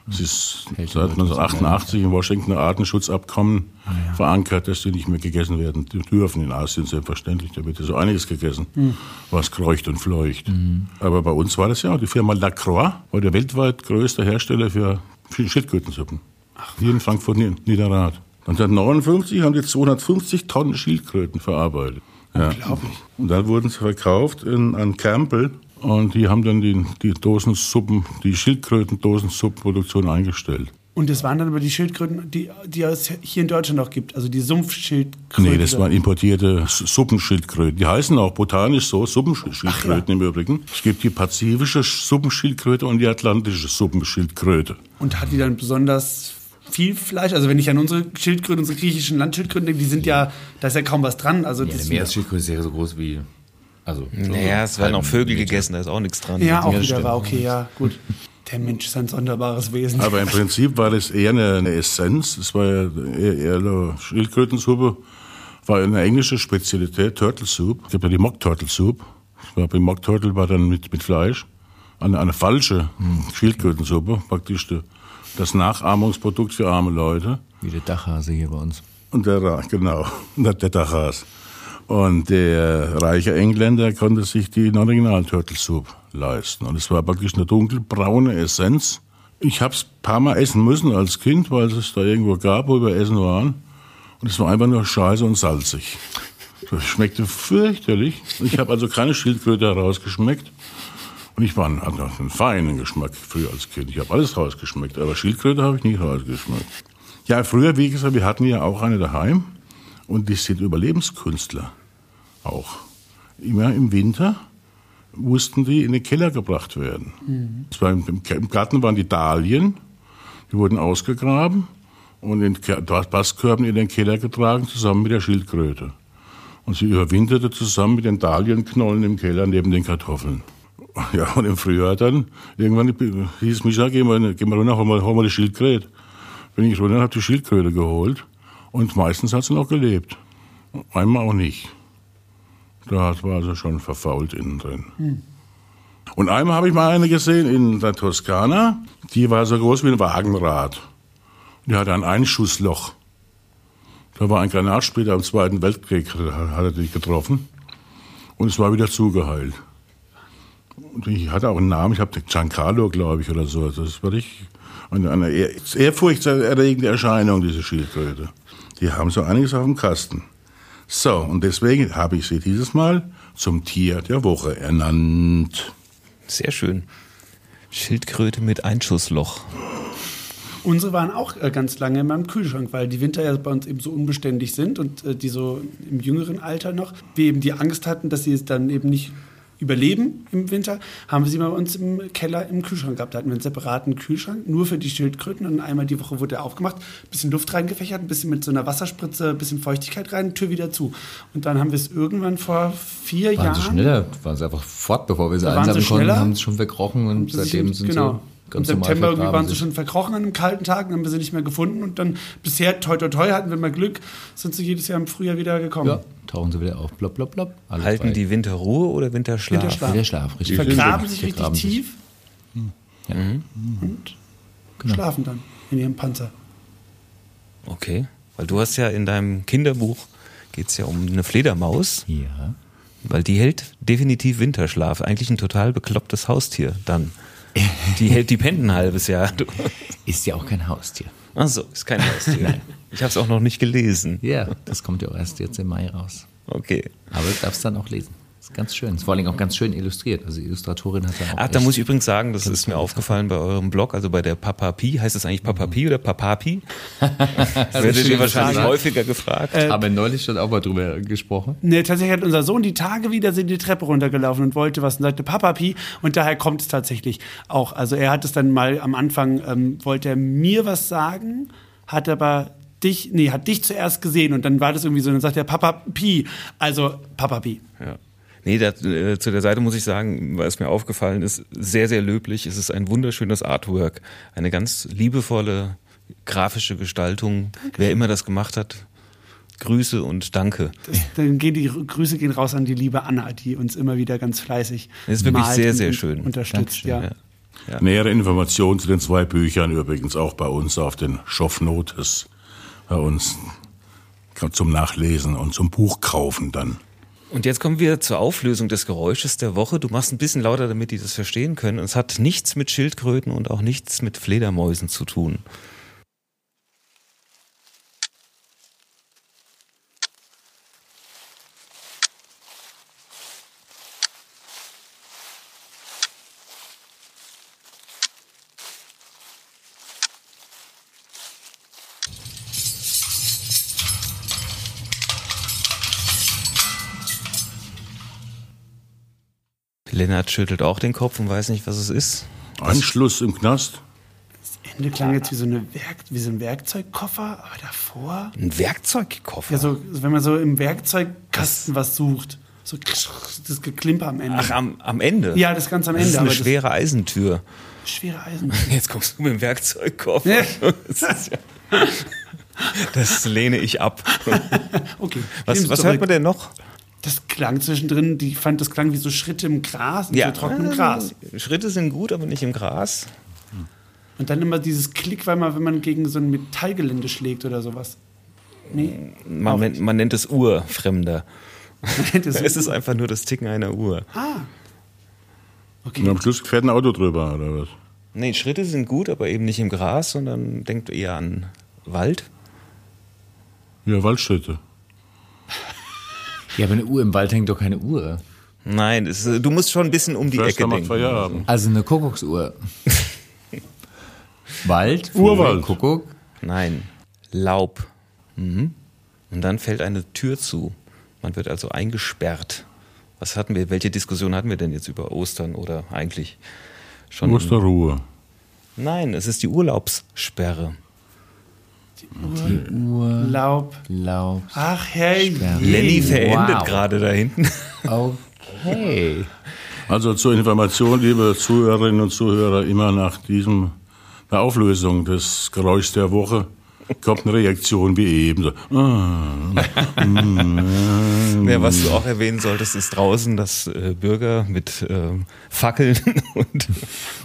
Es ist seit 1988 im Washingtoner Artenschutzabkommen ah, ja. verankert, dass die nicht mehr gegessen werden dürfen. In Asien selbstverständlich, da wird ja so einiges gegessen, mhm. was kreucht und fleucht. Mhm. Aber bei uns war das ja, die Firma Lacroix war der weltweit größte Hersteller für Schildkrötensuppen. Ach, Hier in Frankfurt Niederrad. 1959 haben die 250 Tonnen Schildkröten verarbeitet. Ja. Unglaublich. Und dann wurden sie verkauft in, an Campbell und die haben dann die, die Dosensuppen, die Schildkröten-Dosensuppenproduktion eingestellt. Und das waren dann aber die Schildkröten, die, die es hier in Deutschland auch gibt, also die Sumpfschildkröten. Nee, das waren importierte Suppenschildkröten. Die heißen auch botanisch so Suppenschildkröten ja. im Übrigen. Es gibt die pazifische Suppenschildkröte und die atlantische Suppenschildkröte. Und hat die dann besonders viel Fleisch? Also wenn ich an unsere Schildkröten, unsere griechischen Landschildkröten denke, die sind ja, da ist ja kaum was dran. Also ja, eine Meeresschildkröte ist ja so groß wie also, naja, es werden auch Vögel gegessen, da ist auch nichts dran. Ja, auch wieder war okay, ja, gut. Der Mensch ist ein sonderbares Wesen. Aber im Prinzip war das eher eine, eine Essenz. Es war ja eher, eher eine Schildkrötensuppe. War eine englische Spezialität, Turtle Soup. Es gibt ja die Mock Turtle Soup. Ich glaube, die Mock Turtle war dann mit, mit Fleisch. Eine, eine falsche hm. Schildkrötensuppe, praktisch de, das Nachahmungsprodukt für arme Leute. Wie der Dachhase hier bei uns. Und der, genau, der Dachhase. Und der reiche Engländer konnte sich die Original Turtle Soup leisten. Und es war praktisch eine dunkelbraune Essenz. Ich habe es ein paar Mal essen müssen als Kind, weil es da irgendwo gab, wo wir essen waren. Und es war einfach nur scheiße und salzig. Das schmeckte fürchterlich. Ich habe also keine Schildkröte herausgeschmeckt. Und ich war hatte einen feinen Geschmack früher als Kind. Ich habe alles rausgeschmeckt, aber Schildkröte habe ich nicht rausgeschmeckt. Ja, früher, wie gesagt, wir hatten ja auch eine daheim. Und die sind Überlebenskünstler auch. Immer im Winter mussten die in den Keller gebracht werden. Mhm. War im, im, Garten waren die Dahlien, die wurden ausgegraben und in Basskörben in den Keller getragen, zusammen mit der Schildkröte. Und sie überwinterte zusammen mit den Dahlienknollen im Keller neben den Kartoffeln. Ja, und im Frühjahr dann, irgendwann hieß Micha, geh mal, geh mal runter, hol mal, hol mal die Schildkröte. Bin ich runter, habe die Schildkröte geholt. Und meistens hat sie noch gelebt. Einmal auch nicht. Da war also schon verfault innen drin. Hm. Und einmal habe ich mal eine gesehen in der Toskana, die war so groß wie ein Wagenrad. Die hatte ein Einschussloch. Da war ein Granatsplitter am Zweiten Weltkrieg, hat er die getroffen. Und es war wieder zugeheilt. Und die hatte auch einen Namen, ich habe Giancarlo, glaube ich, oder so. Das war ich eine, eine ehrfurchtserregende Erscheinung, diese Schildkröte. Die haben so einiges auf dem Kasten. So, und deswegen habe ich sie dieses Mal zum Tier der Woche ernannt. Sehr schön. Schildkröte mit Einschussloch. Unsere waren auch äh, ganz lange in meinem Kühlschrank, weil die Winter ja bei uns eben so unbeständig sind und äh, die so im jüngeren Alter noch, wir eben die Angst hatten, dass sie es dann eben nicht überleben im Winter, haben wir sie bei uns im Keller im Kühlschrank gehabt. Da hatten wir einen separaten Kühlschrank, nur für die Schildkröten und einmal die Woche wurde er aufgemacht, ein bisschen Luft reingefächert, ein bisschen mit so einer Wasserspritze, ein bisschen Feuchtigkeit rein, Tür wieder zu. Und dann haben wir es irgendwann vor vier waren Jahren... sie schneller, waren sie einfach fort, bevor wir sie waren einsammeln konnten, haben sie schon verkrochen und seitdem sind genau. Im ganz normal September irgendwie vergraben waren sie sich. schon verkrochen an einem kalten Tag, dann haben wir sie nicht mehr gefunden und dann bisher, toi toi toi, hatten wir mal Glück, sind sie jedes Jahr im Frühjahr wieder gekommen. Ja, tauchen sie wieder auf. Blop, blop, blop. Halten frei. die Winterruhe oder Winterschlaf? Winterschlaf. Wieder Schlaf, richtig. Vergraben Die sich richtig vergraben sich. tief und Genau. schlafen dann in ihrem Panzer. Okay, weil du hast ja in deinem Kinderbuch geht es ja um eine Fledermaus, Ja. weil die hält definitiv Winterschlaf. Eigentlich ein total beklopptes Haustier dann. Die hält, die pennt ein halbes Jahr. Du- Ist ja auch kein Haustier. Ach so, ist kein Haustier. Ich habe es auch noch nicht gelesen. Ja, das kommt ja auch erst jetzt im Mai raus. Okay. Aber du darfst dann auch lesen. Ganz schön. Ist vor allem auch ganz schön illustriert. Also die Illustratorin hat da auch Ach, da muss ich übrigens sagen, das ist mir aufgefallen bei eurem Blog, also bei der Papapi. Heißt es eigentlich Papapi oder Papapi? Das werdet ihr wahrscheinlich Frage. häufiger gefragt. Haben wir neulich schon auch mal drüber gesprochen. Ne, tatsächlich hat unser Sohn die Tage wieder sind die Treppe runtergelaufen und wollte was und sagte Papa Pi und daher kommt es tatsächlich auch. Also er hat es dann mal am Anfang, ähm, wollte er mir was sagen, hat aber dich, nee, hat dich zuerst gesehen und dann war das irgendwie so, dann sagt er Papa Pi, also Papa Pi. Ja. Nee, da, äh, zu der Seite muss ich sagen, es mir aufgefallen ist, sehr, sehr löblich. Es ist ein wunderschönes Artwork. Eine ganz liebevolle grafische Gestaltung. Wer immer das gemacht hat, Grüße und Danke. Das, dann gehen die Grüße gehen raus an die liebe Anna, die uns immer wieder ganz fleißig Das ist wirklich malt sehr, und- sehr und schön. unterstützt. Ja. Ja. Nähere Informationen zu den zwei Büchern übrigens auch bei uns auf den Schoffnotes. Bei uns zum Nachlesen und zum Buchkaufen dann. Und jetzt kommen wir zur Auflösung des Geräusches der Woche. Du machst ein bisschen lauter, damit die das verstehen können. Und es hat nichts mit Schildkröten und auch nichts mit Fledermäusen zu tun. Lennart schüttelt auch den Kopf und weiß nicht, was es ist. Einschluss im Knast. Das Ende klang jetzt wie so, eine Werk, wie so ein Werkzeugkoffer, aber davor. Ein Werkzeugkoffer. Ja, so, wenn man so im Werkzeugkasten was sucht. So das Geklimper am Ende. Ach, am, am Ende? Ja, das ganz am Das Ende, ist eine aber das- schwere Eisentür. schwere Eisen. Jetzt kommst du mit dem Werkzeugkoffer. Ja. Das, ist ja, das lehne ich ab. Okay. Was, was hört man denn noch? Das klang zwischendrin, die fand, das klang wie so Schritte im Gras, in so trockenem Gras. Schritte sind gut, aber nicht im Gras. Und dann immer dieses Klick, weil man, wenn man gegen so ein Metallgelände schlägt oder sowas. Nee. Man, nennt- man nennt es Urfremder. das Es ist einfach nur das Ticken einer Uhr. ah. Okay. Und am Schluss fährt ein Auto drüber, oder was? Nee, Schritte sind gut, aber eben nicht im Gras, sondern denkt eher an Wald. Ja, Waldschritte. Ja, aber eine Uhr im Wald hängt doch keine Uhr. Nein, es, ist- du musst schon ein bisschen um die Förster Ecke denken. Feierabend. Also eine Kuckucksuhr. Wald, Urwald. Kuckuck. Nein, Laub. Mhm. Und dann fällt eine Tür zu. Man wird also eingesperrt. Was hatten wir? Welche Diskussion hatten wir denn jetzt über Ostern oder eigentlich schon? Osterruhe. Nein, es ist die Urlaubssperre. Uhr, Laub. Laub. Ach, hey. Lenny verendet Wow. gerade da hinten. Okay. Also zur Information, liebe Zuhörerinnen und Zuhörer, immer nach diesem, der Auflösung des Geräuschs der Woche kommt eine Reaktion wie eben. So. Ah, Ja, was du auch erwähnen solltest, ist draußen, dass äh, Bürger mit äh, Fackeln und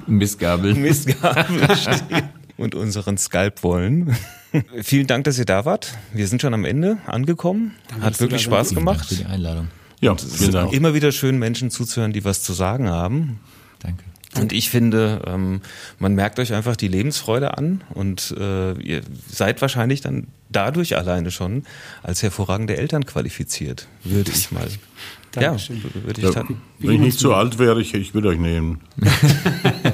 Missgabeln. Mistgabeln stehen und unseren Skalp wollen. Vielen Dank, dass ihr da wart. Wir sind schon am Ende angekommen. Hat dass du wirklich Spaß gemacht. Für die Einladung. Ja, Es ist vielen Dank. immer wieder schön, Menschen zuzuhören, die was zu sagen haben. Danke. Und ich finde, ähm, man merkt euch einfach die Lebensfreude an und äh, ihr seid wahrscheinlich dann dadurch alleine schon als hervorragende Eltern qualifiziert, würde ich mal. Dankeschön. Ja, würde ich Ja, sagen. wenn ich nicht zu alt wäre, ich, ich würde euch nehmen.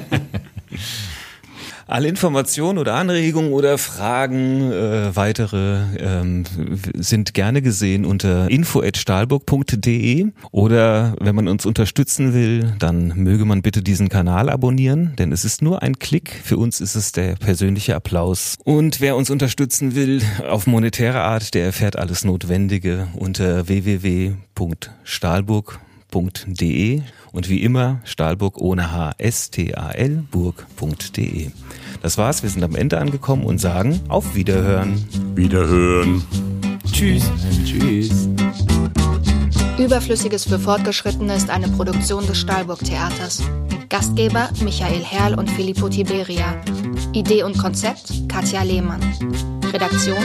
Alle Informationen oder Anregungen oder Fragen, äh, weitere ähm, sind gerne gesehen unter info@stahlburg.de oder wenn man uns unterstützen will, dann möge man bitte diesen Kanal abonnieren, denn es ist nur ein Klick. Für uns ist es der persönliche Applaus. Und wer uns unterstützen will auf monetäre Art, der erfährt alles Notwendige unter www.stahlburg.de und wie immer Stahlburg ohne H S T A L burg.de. Das war's, wir sind am Ende angekommen und sagen auf Wiederhören. Wiederhören. Tschüss. Tschüss. Überflüssiges für Fortgeschrittene ist eine Produktion des Stahlburg Theaters. Gastgeber Michael Herrl und Filippo Tiberia. Idee und Konzept Katja Lehmann. Redaktion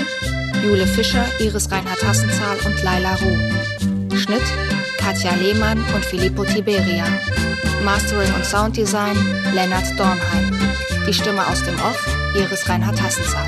Jule Fischer, Iris Reinhard Hassenzahl und Laila Ruh. Schnitt Katja Lehmann und Filippo Tiberia. Mastering und Sounddesign Lennart Dornheim. Die Stimme aus dem Off, Iris Reinhard Hassenzahl.